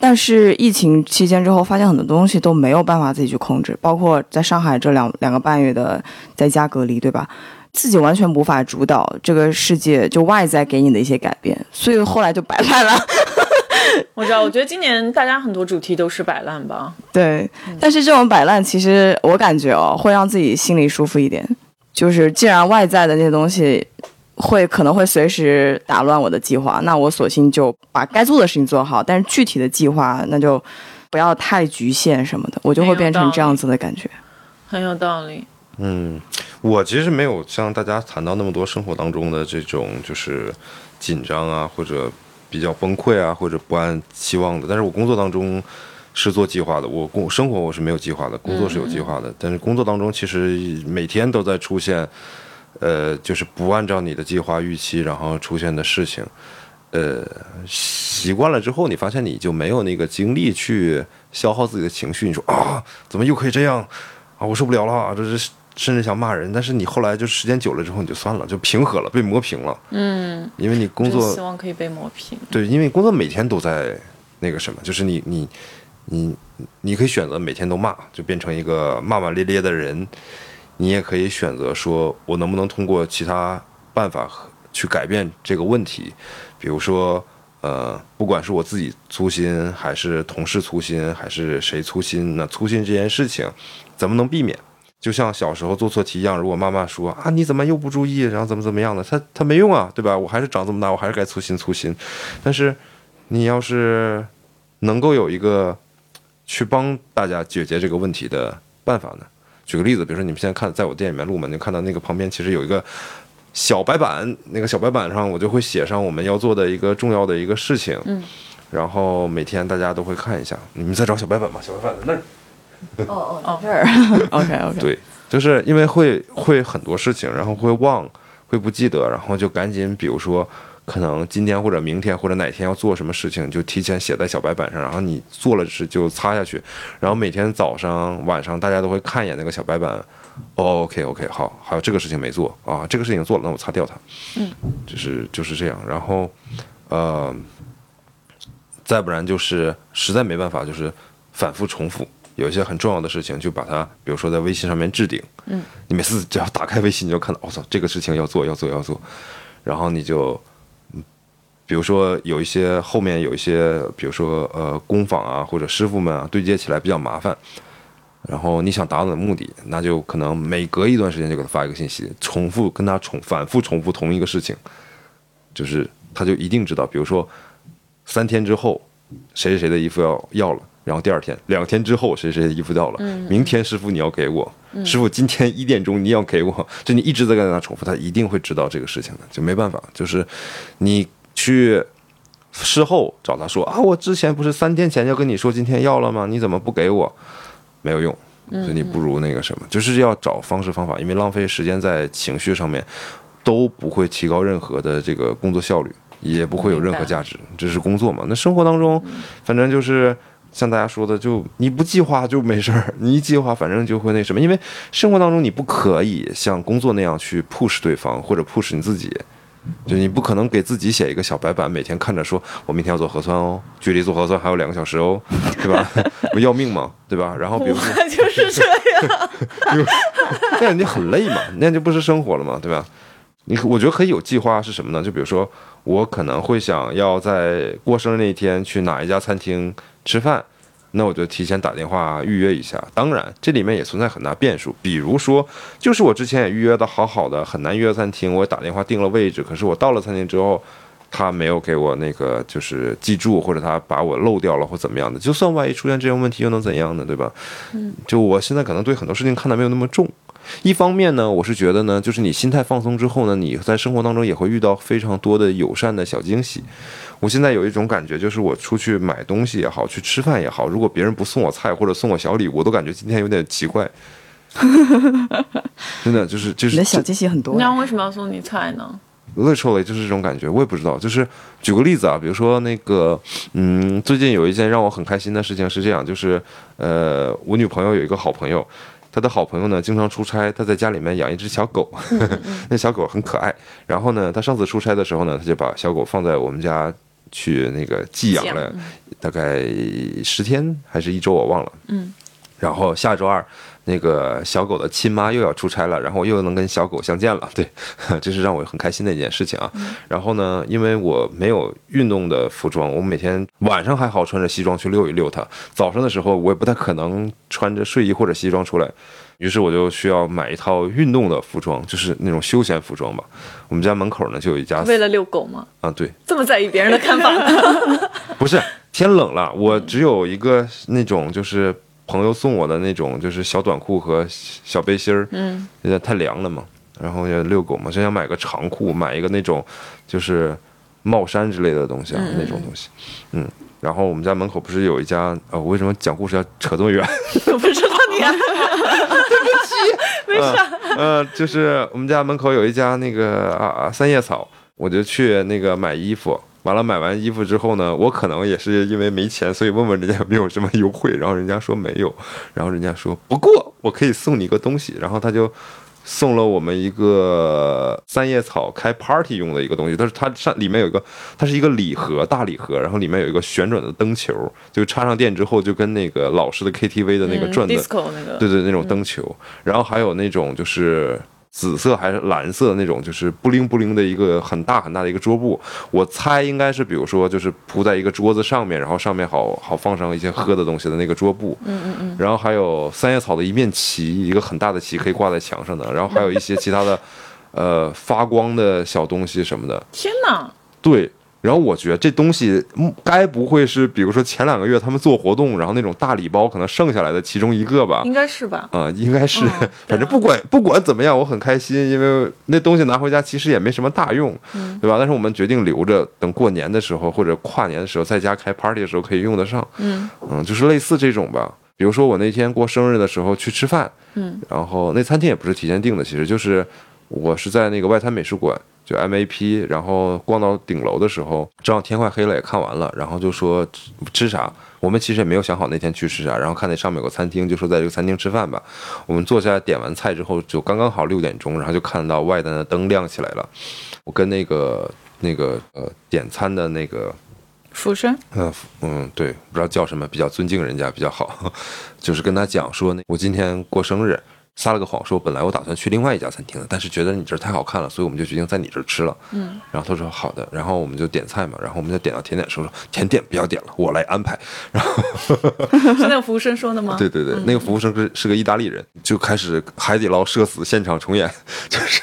但是疫情期间之后，发现很多东西都没有办法自己去控制，包括在上海这两两个半月的在家隔离，对吧？自己完全无法主导这个世界，就外在给你的一些改变，所以后来就摆烂了。[LAUGHS] 我知道，我觉得今年大家很多主题都是摆烂吧。对，但是这种摆烂，其实我感觉哦，会让自己心里舒服一点。就是既然外在的那些东西会可能会随时打乱我的计划，那我索性就把该做的事情做好。但是具体的计划，那就不要太局限什么的，我就会变成这样子的感觉。很有道理。嗯，我其实没有像大家谈到那么多生活当中的这种就是紧张啊，或者比较崩溃啊，或者不按期望的。但是我工作当中是做计划的，我工生活我是没有计划的，工作是有计划的。但是工作当中其实每天都在出现，呃，就是不按照你的计划预期，然后出现的事情。呃，习惯了之后，你发现你就没有那个精力去消耗自己的情绪。你说啊，怎么又可以这样啊？我受不了了啊！这是甚至想骂人。但是你后来就时间久了之后，你就算了，就平和了，被磨平了。嗯，因为你工作希望可以被磨平。对，因为工作每天都在那个什么，就是你你你你可以选择每天都骂，就变成一个骂骂咧咧的人；你也可以选择说，我能不能通过其他办法去改变这个问题，比如说。呃，不管是我自己粗心，还是同事粗心，还是谁粗心，那粗心这件事情怎么能避免？就像小时候做错题一样，如果妈妈说啊，你怎么又不注意，然后怎么怎么样的，他他没用啊，对吧？我还是长这么大，我还是该粗心粗心。但是你要是能够有一个去帮大家解决这个问题的办法呢？举个例子，比如说你们现在看在我店里面录嘛，你看到那个旁边其实有一个小白板，那个小白板上我就会写上我们要做的一个重要的一个事情，嗯，然后每天大家都会看一下。你们在找小白板吗？小白板在那儿。哦 [LAUGHS] 哦，这儿。[LAUGHS] OK OK。对，就是因为会会很多事情，然后会忘，会不记得，然后就赶紧，比如说，可能今天或者明天或者哪天要做什么事情，就提前写在小白板上，然后你做了是就擦下去，然后每天早上晚上大家都会看一眼那个小白板。哦，OK OK，好，还有这个事情没做啊，这个事情做了，那我擦掉它。嗯，就是就是这样，然后，呃，再不然就是实在没办法，就是反复重复。有一些很重要的事情，就把它，比如说在微信上面置顶。嗯，你每次只要打开微信，你就看到，我、操，这个事情要做，要做，要做，然后你就，嗯，比如说有一些后面有一些，比如说呃工坊啊或者师傅们啊对接起来比较麻烦，然后你想达到的目的，那就可能每隔一段时间就给他发一个信息，重复跟他重反复重复同一个事情，就是他就一定知道，比如说三天之后谁谁谁的衣服要要了。然后第二天，两天之后，谁谁的衣服掉了？明天师傅你要给我，师傅今天一点钟你要给我，就你一直在跟他重复，他一定会知道这个事情的，就没办法，就是你去事后找他说啊，我之前不是三天前就跟你说今天要了吗？你怎么不给我？没有用，所以你不如那个什么，就是要找方式方法，因为浪费时间在情绪上面都不会提高任何的这个工作效率，也不会有任何价值，这是工作嘛。那生活当中，反正就是。像大家说的，就你不计划就没事儿，你一计划，反正就会那什么。因为生活当中你不可以像工作那样去 push 对方或者 push 你自己，就你不可能给自己写一个小白板，每天看着说我明天要做核酸哦，距离做核酸还有两个小时哦，对吧？[LAUGHS] 不要命嘛，对吧？然后比如说 [LAUGHS] 就 [LAUGHS] 是这样。那样你很累嘛，那样就不是生活了嘛，对吧？你我觉得可以有计划是什么呢？就比如说我可能会想要在过生日那一天去哪一家餐厅。吃饭，那我就提前打电话预约一下。当然，这里面也存在很大变数，比如说，就是我之前也预约的好好的，很难约餐厅，我打电话订了位置，可是我到了餐厅之后，他没有给我那个就是记住，或者他把我漏掉了或怎么样的。就算万一出现这种问题，又能怎样呢？对吧？嗯，就我现在可能对很多事情看得没有那么重，一方面呢，我是觉得呢，就是你心态放松之后呢，你在生活当中也会遇到非常多的友善的小惊喜。我现在有一种感觉，就是我出去买东西也好，去吃饭也好，如果别人不送我菜或者送我小礼物，我都感觉今天有点奇怪。真的就是就是你的小惊喜很多你。娘为什么要送你菜呢？literally 就是这种感觉，我也不知道。就是举个例子啊，比如说那个，嗯，最近有一件让我很开心的事情是这样，就是呃，我女朋友有一个好朋友，她的好朋友呢经常出差，他在家里面养一只小狗，[LAUGHS] 那小狗很可爱。然后呢，他上次出差的时候呢，他就把小狗放在我们家去那个寄养了，大概十天还是一周，我忘了。嗯。然后下周二，那个小狗的亲妈又要出差了，然后我又能跟小狗相见了，对，[LAUGHS] 这是让我很开心的一件事情啊。然后呢，因为我没有运动的服装，我每天晚上还好穿着西装去遛一遛它，早上的时候我也不太可能穿着睡衣或者西装出来，于是我就需要买一套运动的服装，就是那种休闲服装吧。我们家门口呢就有一家为了遛狗吗？啊，对，这么在意别人的看法？[LAUGHS] 不是天冷了，我只有一个那种就是朋友送我的那种就是小短裤和小背心儿，嗯，有点太凉了嘛。然后也遛狗嘛，就想买个长裤，买一个那种就是帽衫之类的东西啊，那种东西。嗯，然后我们家门口不是有一家呃，我为什么讲故事要扯这么远？我不知道你啊，没事啊。呃，就是我们家门口有一家那个啊啊三叶草，我就去那个买衣服。完了买完衣服之后呢，我可能也是因为没钱，所以问问人家有没有什么优惠，然后人家说没有，然后人家说不过我可以送你一个东西，然后他就送了我们一个三叶草开 party 用的一个东西，但是它上里面有一个，它是一个礼盒大礼盒，然后里面有一个旋转的灯球，就插上电之后就跟那个老式的 KTV 的那个转的、对对，那种灯球，然后还有那种就是紫色还是蓝色那种，就是布灵布灵的一个很大很大的一个桌布。我猜应该是，比如说就是铺在一个桌子上面，然后上面好好放上一些喝的东西的那个桌布。嗯嗯嗯。然后还有三叶草的一面旗，一个很大的旗可以挂在墙上的，然后还有一些其他的，呃，发光的小东西什么的。天哪！对，然后我觉得这东西嗯该不会是，比如说前两个月他们做活动，然后那种大礼包可能剩下来的其中一个吧？应该是吧？啊、应该是，嗯 [LAUGHS] 反正不管不管怎么样，我很开心，因为那东西拿回家其实也没什么大用，嗯对吧？但是我们决定留着，等过年的时候或者跨年的时候，在家开 party 的时候可以用得上。嗯嗯，就是类似这种吧。比如说我那天过生日的时候去吃饭，嗯，然后那餐厅也不是提前订的，其实就是我是在那个外滩美术馆，就 MAP，然后逛到顶楼的时候，正好天快黑了，也看完了，然后就说吃吃啥。我们其实也没有想好那天去吃啥，然后看那上面有个餐厅，就说在这个餐厅吃饭吧。我们坐下点完菜之后，就刚刚好六点钟，然后就看到外滩的灯亮起来了。我跟那个那个呃点餐的那个俯身，嗯嗯，对，不知道叫什么，比较尊敬人家比较好，[LAUGHS] 就是跟他讲说，那我今天过生日，撒了个谎说本来我打算去另外一家餐厅的，但是觉得你这儿太好看了，所以我们就决定在你这儿吃了。嗯，然后他说好的，然后我们就点菜嘛，然后我们就点到甜点的时候说甜点不要点了，我来安排。然后 [LAUGHS] 是那个服务生说的吗？[LAUGHS] 对对对，那个服务生是是个意大利人，就开始海底捞社死现场重演，就是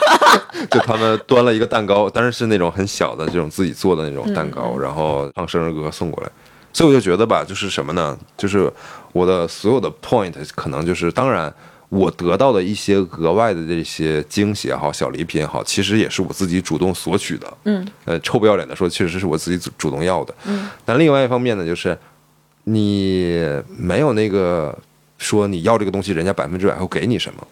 [LAUGHS] 就他们端了一个蛋糕，当然是那种很小的这种自己做的那种蛋糕，然后唱生日歌送过来。所以我就觉得吧，就是什么呢？就是我的所有的 point 可能就是，当然我得到的一些额外的这些惊喜也好，小礼品也好，其实也是我自己主动索取的。嗯，呃，臭不要脸的说，确实是我自己主主动要的。嗯，但另外一方面呢，就是你没有那个说你要这个东西，人家百分之百会给你什么，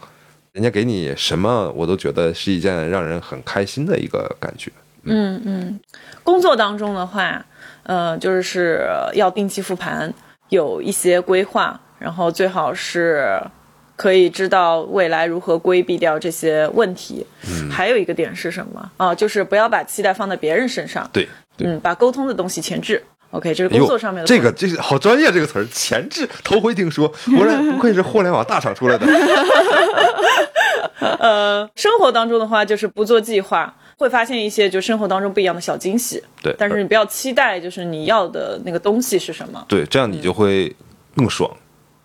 人家给你什么，我都觉得是一件让人很开心的一个感觉。嗯嗯，工作当中的话，呃，就是要定期复盘，有一些规划，然后最好是可以知道未来如何规避掉这些问题。嗯还有一个点是什么啊？就是不要把期待放在别人身上，对，对嗯，把沟通的东西前置。OK，这是工作上面的这个这个好专业这个词儿，前置头回听说，果然不愧是互联网大厂出来的。[LAUGHS] 呃，生活当中的话，就是不做计划，会发现一些就生活当中不一样的小惊喜。对但是你不要期待，就是你要的那个东西是什么。对，这样你就会更爽，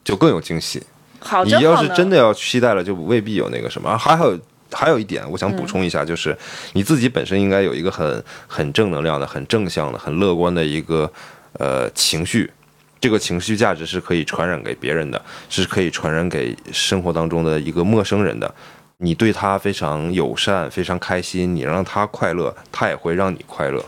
就更有惊喜。好，你要是真的要期待了，就未必有那个什么。还有还有一点，我想补充一下，就是你自己本身应该有一个很很正能量的、很正向的、很乐观的一个呃情绪。这个情绪价值是可以传染给别人的，是可以传染给生活当中的一个陌生人的。你对他非常友善，非常开心，你让他快乐，他也会让你快乐。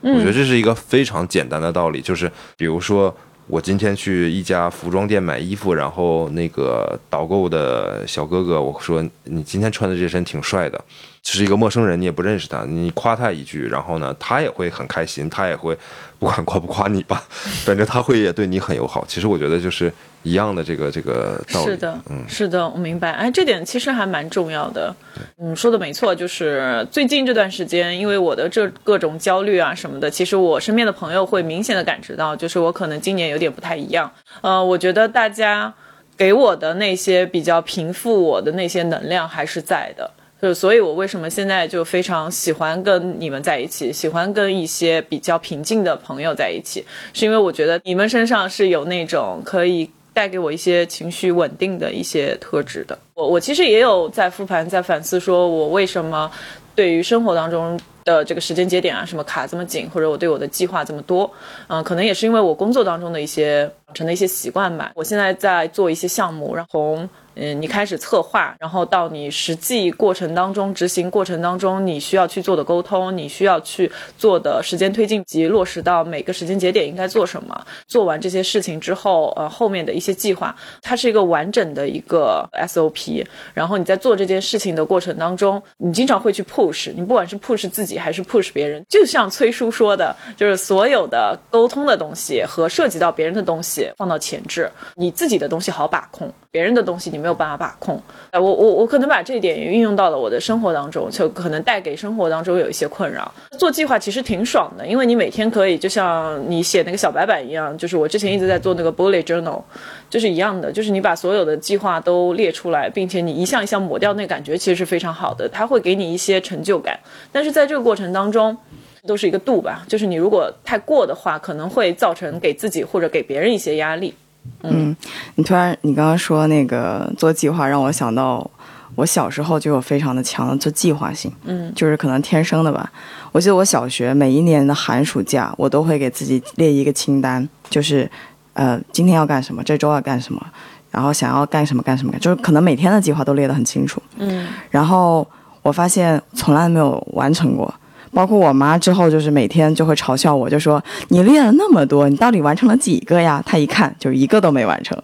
我觉得这是一个非常简单的道理，就是比如说。我今天去一家服装店买衣服，然后那个导购的小哥哥我说：“你今天穿的这身挺帅的。”是一个陌生人，你也不认识他，你夸他一句，然后呢，他也会很开心，他也会不管夸不夸你吧，反正他会也对你很友好。其实我觉得就是一样的这个这个道理。是的，嗯，是的，我明白。哎，这点其实还蛮重要的。嗯，说的没错，就是最近这段时间，因为我的这各种焦虑啊什么的，其实我身边的朋友会明显的感知到，就是我可能今年有点不太一样。呃，我觉得大家给我的那些比较平复我的那些能量还是在的。就所以，我为什么现在就非常喜欢跟你们在一起，喜欢跟一些比较平静的朋友在一起，是因为我觉得你们身上是有那种可以带给我一些情绪稳定的一些特质的。我我其实也有在复盘，在反思，说我为什么对于生活当中的这个时间节点啊，什么卡这么紧，或者我对我的计划这么多，嗯，可能也是因为我工作当中的一些养成的一些习惯吧。我现在在做一些项目，然后嗯，你开始策划，然后到你实际过程当中执行过程当中，你需要去做的沟通，你需要去做的时间推进及落实到每个时间节点应该做什么。做完这些事情之后，呃，后面的一些计划，它是一个完整的一个 SOP。然后你在做这件事情的过程当中，你经常会去 push，你不管是 push 自己还是 push 别人，就像崔叔说的，就是所有的沟通的东西和涉及到别人的东西放到前置，你自己的东西好把控，别人的东西你们。没有办法把控，哎，我我我可能把这一点也运用到了我的生活当中，就可能带给生活当中有一些困扰。做计划其实挺爽的，因为你每天可以就像你写那个小白板一样，就是我之前一直在做那个 bullet journal，就是一样的，就是你把所有的计划都列出来，并且你一项一项抹掉，那感觉其实是非常好的，它会给你一些成就感。但是在这个过程当中，都是一个度吧，就是你如果太过的话，可能会造成给自己或者给别人一些压力。嗯，你突然你刚刚说那个做计划，让我想到我小时候就有非常的强的做计划性，嗯，就是可能天生的吧。我记得我小学每一年的寒暑假，我都会给自己列一个清单，就是呃今天要干什么，这周要干什么，然后想要干什么干什么，就是可能每天的计划都列得很清楚，嗯，然后我发现从来没有完成过。包括我妈之后，就是每天就会嘲笑我，就说你列了那么多，你到底完成了几个呀？她一看就一个都没完成。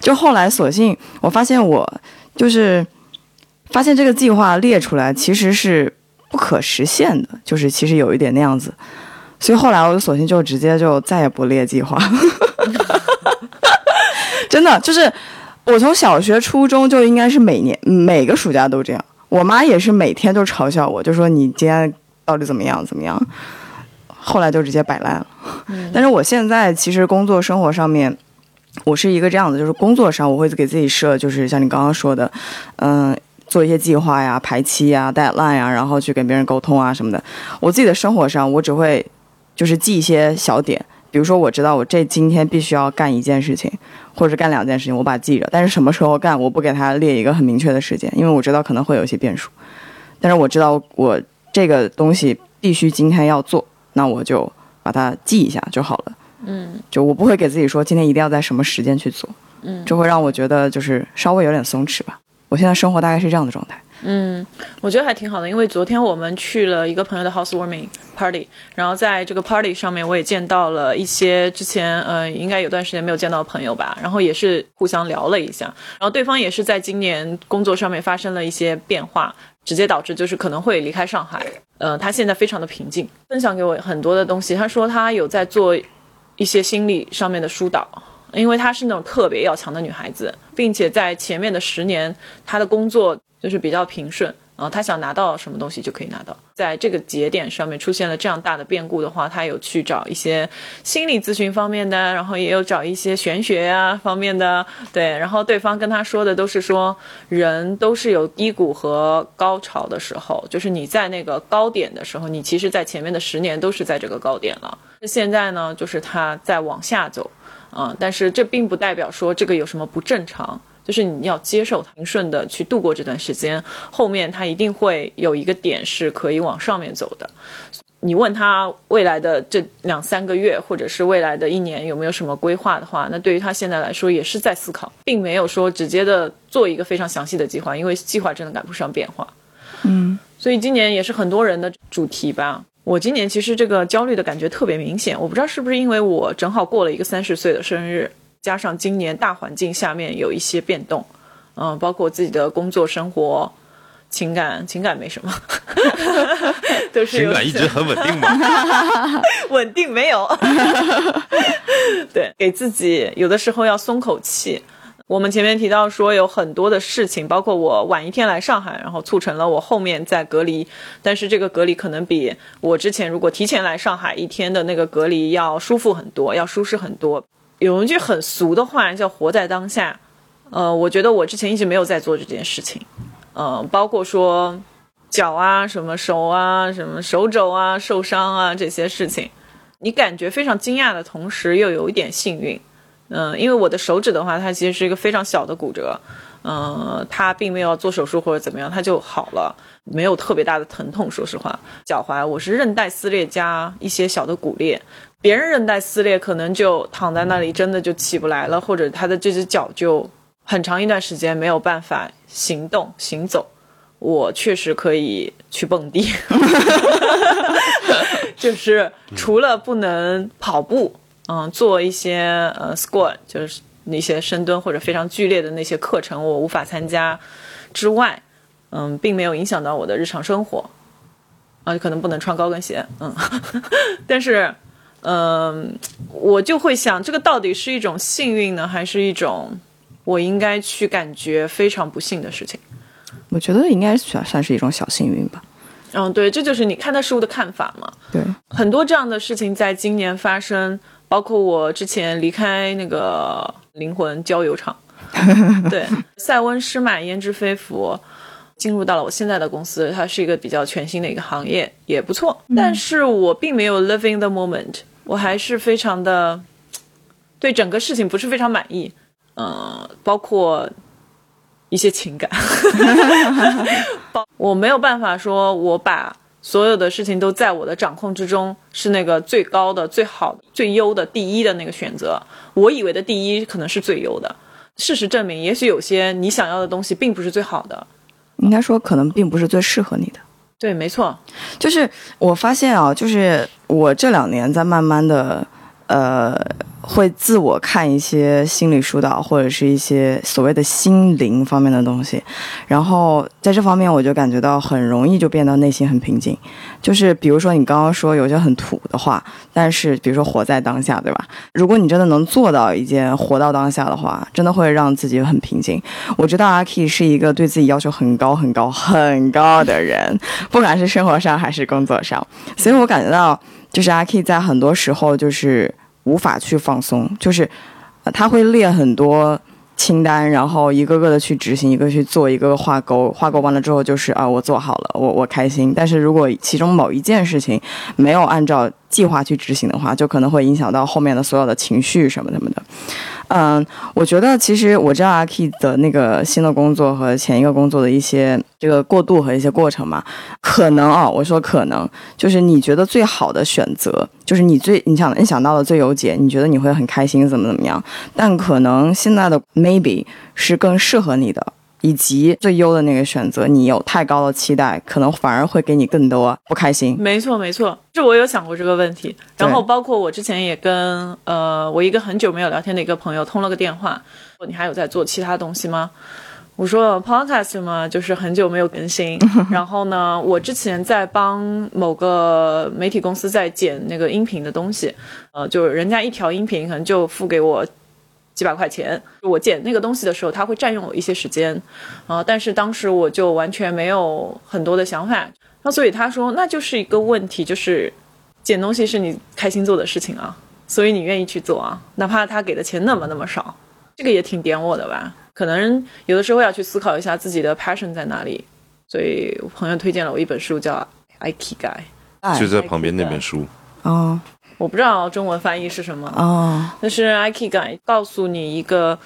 就后来索性我发现我就是发现这个计划列出来其实是不可实现的，就是其实有一点那样子。所以后来我就索性就直接就再也不列计划。[LAUGHS] 真的就是我从小学、初中就应该是每年每个暑假都这样。我妈也是每天都嘲笑我，就说你今天。到底怎么样？怎么样？后来就直接摆烂了。[LAUGHS] 但是我现在其实工作生活上面，我是一个这样的，就是工作上我会给自己设，就是像你刚刚说的，嗯，做一些计划呀、排期呀、deadline 呀，然后去跟别人沟通啊什么的。我自己的生活上，我只会就是记一些小点，比如说我知道我这今天必须要干一件事情，或者干两件事情，我把它记着。但是什么时候干，我不给他列一个很明确的时间，因为我知道可能会有一些变数。但是我知道我。这个东西必须今天要做，那我就把它记一下就好了。嗯，就我不会给自己说今天一定要在什么时间去做。嗯，这会让我觉得就是稍微有点松弛吧。我现在生活大概是这样的状态。嗯，我觉得还挺好的，因为昨天我们去了一个朋友的 housewarming party，然后在这个 party 上面我也见到了一些之前呃应该有段时间没有见到的朋友吧，然后也是互相聊了一下，然后对方也是在今年工作上面发生了一些变化。直接导致就是可能会离开上海，呃，她现在非常的平静，分享给我很多的东西。她说她有在做一些心理上面的疏导，因为她是那种特别要强的女孩子，并且在前面的十年，她的工作就是比较平顺。啊，他想拿到什么东西就可以拿到。在这个节点上面出现了这样大的变故的话，他有去找一些心理咨询方面的，然后也有找一些玄学啊方面的。对，然后对方跟他说的都是说，人都是有低谷和高潮的时候，就是你在那个高点的时候，你其实在前面的十年都是在这个高点了。现在呢，就是他在往下走，啊，但是这并不代表说这个有什么不正常。就是你要接受平顺的去度过这段时间，后面它一定会有一个点是可以往上面走的。你问他未来的这两三个月，或者是未来的一年有没有什么规划的话，那对于他现在来说也是在思考，并没有说直接的做一个非常详细的计划，因为计划真的赶不上变化。嗯，所以今年也是很多人的主题吧。我今年其实这个焦虑的感觉特别明显，我不知道是不是因为我正好过了一个三十岁的生日，加上今年大环境下面有一些变动，嗯、包括我自己的工作、生活、情感，情感没什么，[LAUGHS] 都是情感一直很稳定嘛。[LAUGHS] 稳定没有。[LAUGHS] 对，给自己有的时候要松口气。我们前面提到说有很多的事情，包括我晚一天来上海，然后促成了我后面在隔离，但是这个隔离可能比我之前如果提前来上海一天的那个隔离要舒服很多，要舒适很多。有一句很俗的话叫“活在当下”，呃，我觉得我之前一直没有在做这件事情，呃，包括说脚啊、什么手啊、什么手肘啊受伤啊这些事情，你感觉非常惊讶的同时，又有一点幸运。嗯、因为我的手指的话，它其实是一个非常小的骨折，嗯、它并没有做手术或者怎么样，它就好了，没有特别大的疼痛。说实话，脚踝我是韧带撕裂加一些小的骨裂，别人韧带撕裂可能就躺在那里，真的就起不来了，或者他的这只脚就很长一段时间没有办法行动行走。我确实可以去蹦迪，[LAUGHS] 就是除了不能跑步，嗯，做一些呃 squat，就是那些深蹲或者非常剧烈的那些课程，我无法参加之外，嗯，并没有影响到我的日常生活，啊，可能不能穿高跟鞋，嗯，[LAUGHS] 但是，嗯，我就会想，这个到底是一种幸运呢，还是一种我应该去感觉非常不幸的事情？我觉得应该算算是一种小幸运吧。嗯，对，这就是你看待事物的看法嘛。对，很多这样的事情在今年发生，包括我之前离开那个灵魂郊游场，[LAUGHS] 对，塞翁失马焉知非福，进入到了我现在的公司，它是一个比较全新的一个行业，也不错。但是我并没有 living the moment，我还是非常的对整个事情不是非常满意，嗯、包括一些情感，[LAUGHS] 包我没有办法说我把。所有的事情都在我的掌控之中，是那个最高的、最好的、最优的第一的那个选择。我以为的第一可能是最优的，事实证明，也许有些你想要的东西并不是最好的。应该说可能并不是最适合你的。对，没错，就是我发现啊，就是我这两年在慢慢的，呃，会自我看一些心理疏导或者是一些所谓的心灵方面的东西，然后在这方面我就感觉到很容易就变得内心很平静。就是比如说你刚刚说有些很土的话，但是比如说活在当下，对吧？如果你真的能做到一件活到当下的话，真的会让自己很平静。我知道阿 K 是一个对自己要求很高很高很高的人，不管是生活上还是工作上，所以我感觉到，就是阿 K 在很多时候就是无法去放松，就是、他会列很多清单，然后一个个的去执行，一个去做，一个个画勾，画勾完了之后就是啊，我做好了，我我开心。但是如果其中某一件事情没有按照计划去执行的话，就可能会影响到后面的所有的情绪什么什么的。嗯，我觉得其实我知道阿 K 的那个新的工作和前一个工作的一些这个过渡和一些过程嘛，可能啊，我说可能就是你觉得最好的选择，就是你最你想你想到的最优解，你觉得你会很开心怎么怎么样，但可能现在的 maybe 是更适合你的。以及最优的那个选择，你有太高的期待，可能反而会给你更多不开心。没错，没错，是我有想过这个问题。然后包括我之前也跟呃我一个很久没有聊天的一个朋友通了个电话，说你还有在做其他东西吗？我说 podcast 嘛，就是很久没有更新。[LAUGHS] 然后呢，我之前在帮某个媒体公司在剪那个音频的东西，呃，就是人家一条音频可能就付给我几百块钱。我剪那个东西的时候，它会占用我一些时间，啊、但是当时我就完全没有很多的想法。那所以他说，那就是一个问题，就是剪东西是你开心做的事情啊，所以你愿意去做啊，哪怕他给的钱那么那么少，这个也挺点我的吧。可能有的时候要去思考一下自己的 passion 在哪里。所以我朋友推荐了我一本书，叫《哎就在旁边那本书。哦我不知道中文翻译是什么。哦，但是 Ikigai 告诉你一个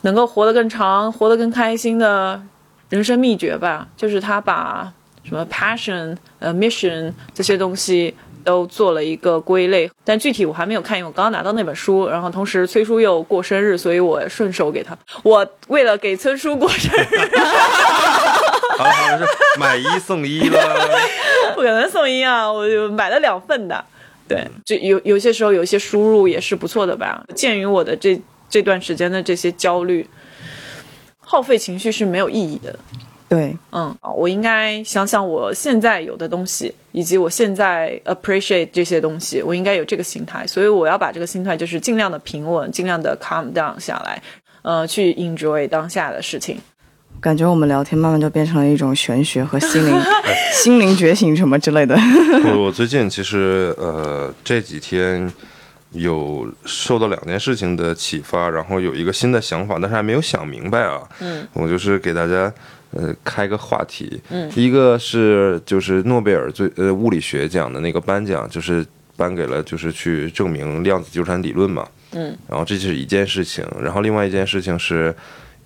能够活得更长、活得更开心的人生秘诀吧，就是他把什么 passion、呃 mission 这些东西都做了一个归类，但具体我还没有看，因为我刚刚拿到那本书，然后同时崔叔又过生日，所以我顺手给他。我为了给崔叔过生日，[LAUGHS] 好了好了，是买一送一了。[LAUGHS] 不可能送一啊，我就买了两份的。对，这有有些时候有一些输入也是不错的吧。鉴于我的这这段时间的这些焦虑，耗费情绪是没有意义的。对，嗯，我应该想想我现在有的东西，以及我现在 appreciate 这些东西，我应该有这个心态。所以我要把这个心态就是尽量的平稳，尽量的 calm down 下来，呃，去 enjoy 当下的事情。感觉我们聊天慢慢就变成了一种玄学和心灵 [LAUGHS] 心灵觉醒什么之类的。[LAUGHS] 我我最近其实呃这几天有受到两件事情的启发，然后有一个新的想法，但是还没有想明白啊。嗯，我就是给大家呃开个话题。嗯，一个是就是诺贝尔最呃物理学奖的那个颁奖，就是颁给了就是去证明量子纠缠理论嘛。嗯，然后这是一件事情，然后另外一件事情是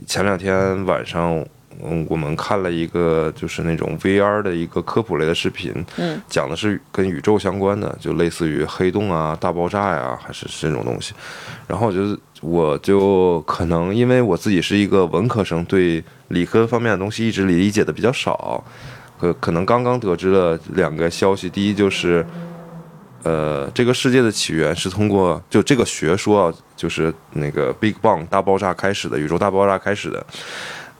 前两天晚上。嗯，我们看了一个就是那种 VR 的一个科普类的视频，嗯，讲的是跟宇宙相关的，就类似于黑洞啊、大爆炸呀，还是这种东西。然后我就我就可能因为我自己是一个文科生，对理科方面的东西一直理解的比较少，可可能刚刚得知了两个消息，第一就是，呃，这个世界的起源是通过就这个学说啊，就是那个 Big Bang 大爆炸开始的，宇宙大爆炸开始的。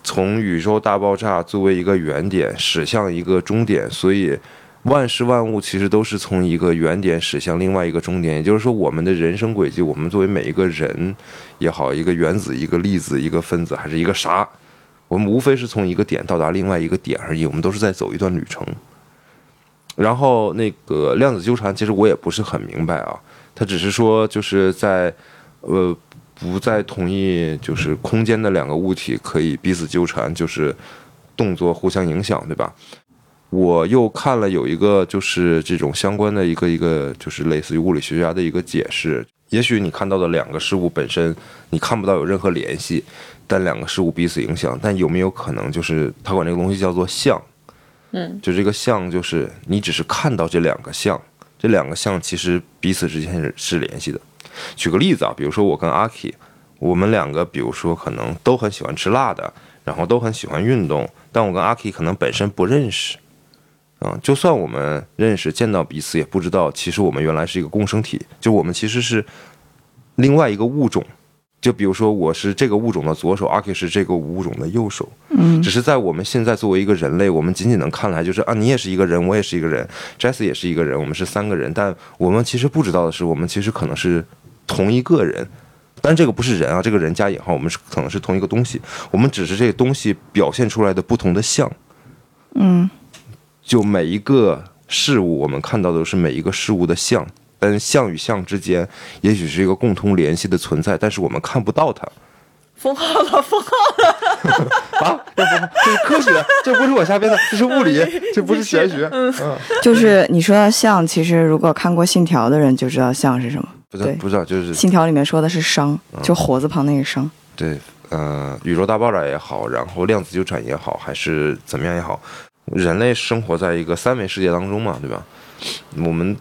从宇宙大爆炸作为一个原点驶向一个终点，所以万事万物其实都是从一个原点驶向另外一个终点。也就是说，我们的人生轨迹，我们作为每一个人也好，一个原子、一个粒子、一个分子，还是一个啥，我们无非是从一个点到达另外一个点而已。我们都是在走一段旅程。然后那个量子纠缠，其实我也不是很明白啊，它只是说就是在呃。不在同一就是空间的两个物体可以彼此纠缠，就是动作互相影响，对吧？我又看了有一个就是这种相关的一个一个就是类似于物理学家的一个解释。也许你看到的两个事物本身你看不到有任何联系，但两个事物彼此影响，但有没有可能就是他管这个东西叫做像？嗯，就这个像就是你只是看到这两个像，这两个像其实彼此之间是是联系的。举个例子啊，比如说我跟阿 K，我们两个比如说可能都很喜欢吃辣的，然后都很喜欢运动，但我跟阿 K 可能本身不认识，嗯，就算我们认识，见到彼此也不知道，其实我们原来是一个共生体，就我们其实是另外一个物种。就比如说我是这个物种的左手，阿 K 是这个物种的右手，嗯只是在我们现在作为一个人类，我们仅仅能看来就是啊，你也是一个人，我也是一个人，Jesse 也是一个人，我们是三个人，但我们其实不知道的是，我们其实可能是同一个人，但这个不是人啊，这个人加引号，我们是可能是同一个东西，我们只是这个东西表现出来的不同的像，嗯就每一个事物，我们看到的是每一个事物的像，但像与像之间也许是一个共同联系的存在，但是我们看不到它。封号了，封号了。[LAUGHS] 啊，这不这是科学，这不是我瞎编的，这是物理，[LAUGHS] 这不是玄学。嗯，就是你说到像，其实如果看过《信条》的人就知道像是什么。对不知道不知道，就是《信条》里面说的是熵，就火字旁那个熵。对，呃，宇宙大爆炸也好，然后量子纠缠也好，还是怎么样也好，人类生活在一个三维世界当中嘛，对吧？我们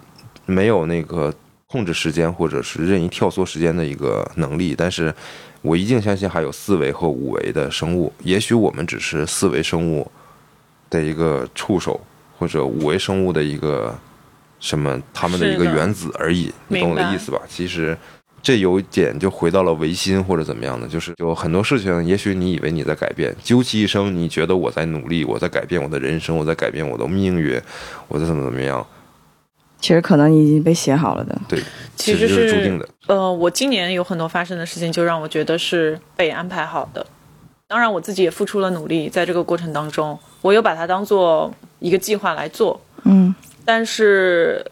没有那个控制时间或者是任意跳缩时间的一个能力，但是我一定相信还有四维和五维的生物，也许我们只是四维生物的一个触手，或者五维生物的一个什么他们的一个原子而已，你懂我的意思吧？其实。这有一点就回到了唯心或者怎么样的，就是有很多事情，也许你以为你在改变，究其一生，你觉得我在努力，我在改变我的人生，我在改变我的命运，我在怎么怎么样，其实可能已经被写好了的。对，其实就是是注定的。呃，我今年有很多发生的事情，就让我觉得是被安排好的。当然，我自己也付出了努力，在这个过程当中，我有把它当做一个计划来做。嗯但是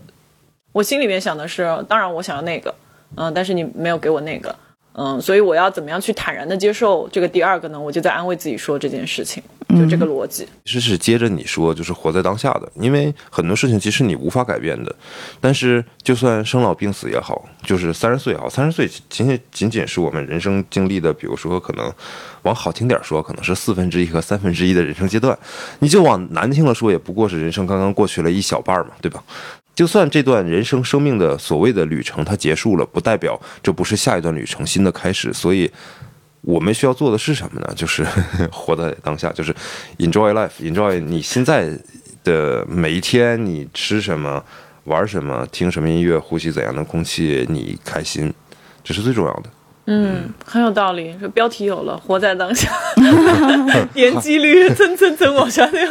我心里面想的是，当然我想要那个，嗯、但是你没有给我那个，嗯，所以我要怎么样去坦然的接受这个第二个呢？我就在安慰自己说这件事情，就这个逻辑。其实是接着你说，就是活在当下的，因为很多事情其实你无法改变的。但是就算生老病死也好，就是三十岁也好，三十岁仅仅仅仅是我们人生经历的，比如说可能往好听点说，可能是四分之一和三分之一的人生阶段；你就往难听了说，也不过是人生刚刚过去了一小半嘛，对吧？就算这段人生生命的所谓的旅程它结束了，不代表 [LAUGHS] 这不是下一段旅程新的开始。所以，我们需要做的是什么呢？[LAUGHS] 就是活在当下，就是 enjoy life，enjoy 你现在的每一天，你吃什么，玩什么，听什么音乐，呼吸怎样的空气，你开心，这是最重要的。嗯，很有道理。这标题有了，[LAUGHS] 活在当下，[LAUGHS] 点击率蹭蹭蹭往下掉。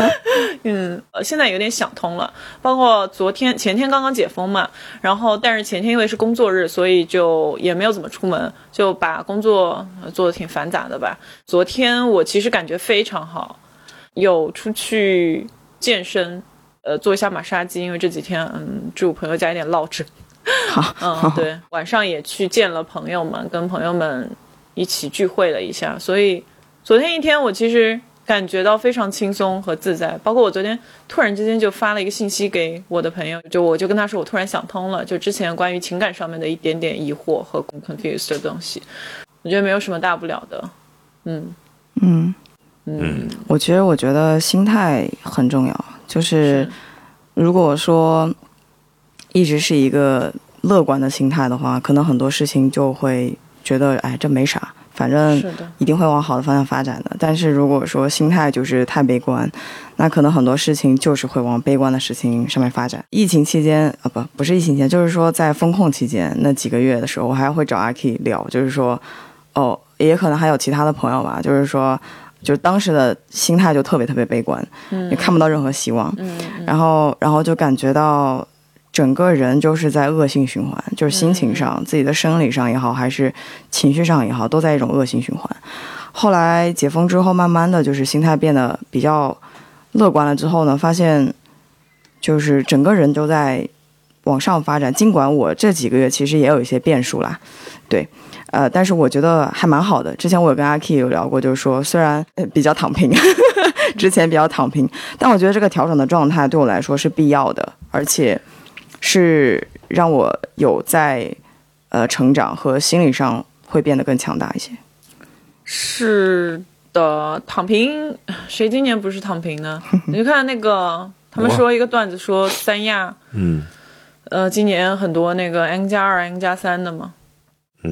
[LAUGHS] 嗯，呃，现在有点想通了。包括昨天、前天刚刚解封嘛，然后但是前天因为是工作日，所以就也没有怎么出门，就把工作做的挺繁杂的吧。昨天我其实感觉非常好，有出去健身，呃，做一下马杀鸡，因为这几天嗯住朋友家有点落枕。[LAUGHS] 好，嗯，对，晚上也去见了朋友们，跟朋友们一起聚会了一下，所以昨天一天我其实感觉到非常轻松和自在。包括我昨天突然之间就发了一个信息给我的朋友，就我就跟他说，我突然想通了，就之前关于情感上面的一点点疑惑和 confused 的东西，我觉得没有什么大不了的。嗯嗯嗯，我其实，我觉得心态很重要。就是如果说一直是一个乐观的心态的话，可能很多事情就会觉得，哎，这没啥，反正，一定会往好的方向发展的。但是如果说心态就是太悲观，那可能很多事情就是会往悲观的事情上面发展。疫情期间啊，不，不是疫情期间，就是说在风控期间那几个月的时候，我还会找阿 K 聊，就是说，哦，也可能还有其他的朋友吧，就是说，就是当时的心态就特别特别悲观，嗯也看不到任何希望，嗯嗯然后然后就感觉到整个人就是在恶性循环，就是心情上、自己的生理上也好，还是情绪上也好，都在一种恶性循环。后来解封之后，慢慢的就是心态变得比较乐观了之后呢，发现就是整个人都在往上发展。尽管我这几个月其实也有一些变数啦，对，呃，但是我觉得还蛮好的。之前我有跟阿 K 有聊过，就是说虽然呃比较躺平，[LAUGHS] 之前比较躺平，但我觉得这个调整的状态对我来说是必要的，而且是让我有在呃成长和心理上会变得更强大一些。是的，躺平，谁今年不是躺平呢？[LAUGHS] 你就看那个，他们说一个段子说三亚，嗯，呃，今年很多那个 N 加二、N 加三的嘛，嗯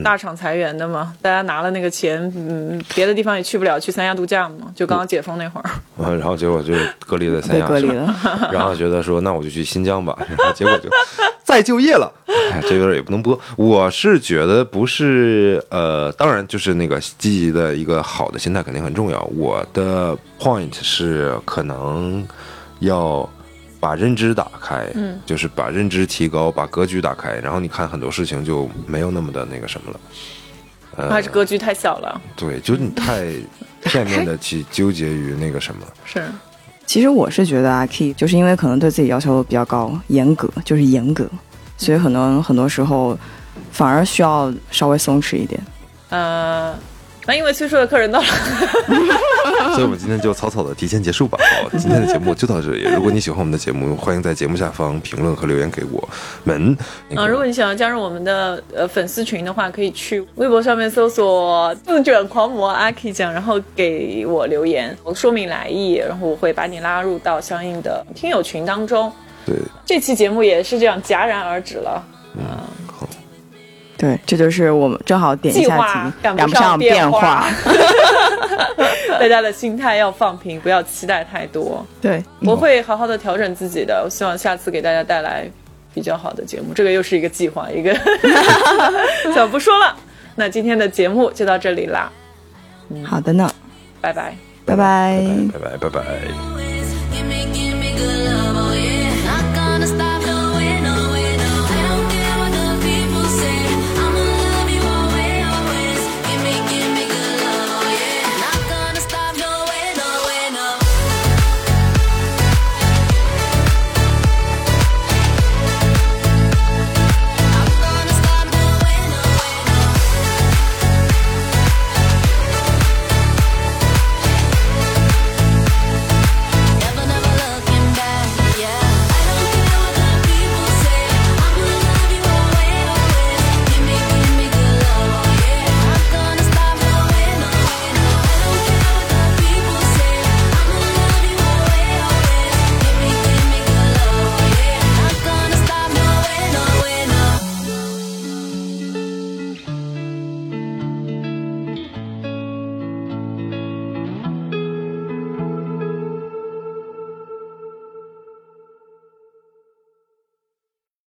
大厂裁员的嘛，大家拿了那个钱，嗯，别的地方也去不了，去三亚度假嘛，就刚刚解封那会儿，嗯 [LAUGHS] 然后结果就隔离在三亚隔离了，[LAUGHS] 然后觉得说那我就去新疆吧，[LAUGHS] 然后结果就再就业了。哎，这个也不能播。我是觉得不是，呃，当然就是那个积极的一个好的心态肯定很重要。我的 point 是可能要把认知打开，嗯，就是把认知提高，把格局打开，然后你看很多事情就没有那么的那个什么了。呃，还是格局太小了，对，就是你太片面的去纠结于那个什么。[LAUGHS] 是，其实我是觉得阿 K 就是因为可能对自己要求比较高，严格就是严格，所以可能很多时候反而需要稍微松弛一点。呃，那因为催促的客人到了，[LAUGHS] 所以我们今天就草草的提前结束吧。好，今天的节目就到这里。如果你喜欢我们的节目，欢迎在节目下方评论和留言给我们。那嗯、个如果你想要加入我们的呃粉丝群的话，可以去微博上面搜索“自卷狂魔阿 K 酱”，然后给我留言，我说明来意，然后我会把你拉入到相应的听友群当中。对，这期节目也是这样戛然而止了，对，这就是我们正好点一下题，赶不上上变化化。[LAUGHS] 大家的心态要放平，不要期待太多。对，我会好好的调整自己的，我希望下次给大家带来比较好的节目。这个又是一个计划，一个 [LAUGHS] [LAUGHS] 就不说了。那今天的节目就到这里啦，嗯好的呢，拜拜。拜拜拜拜拜拜。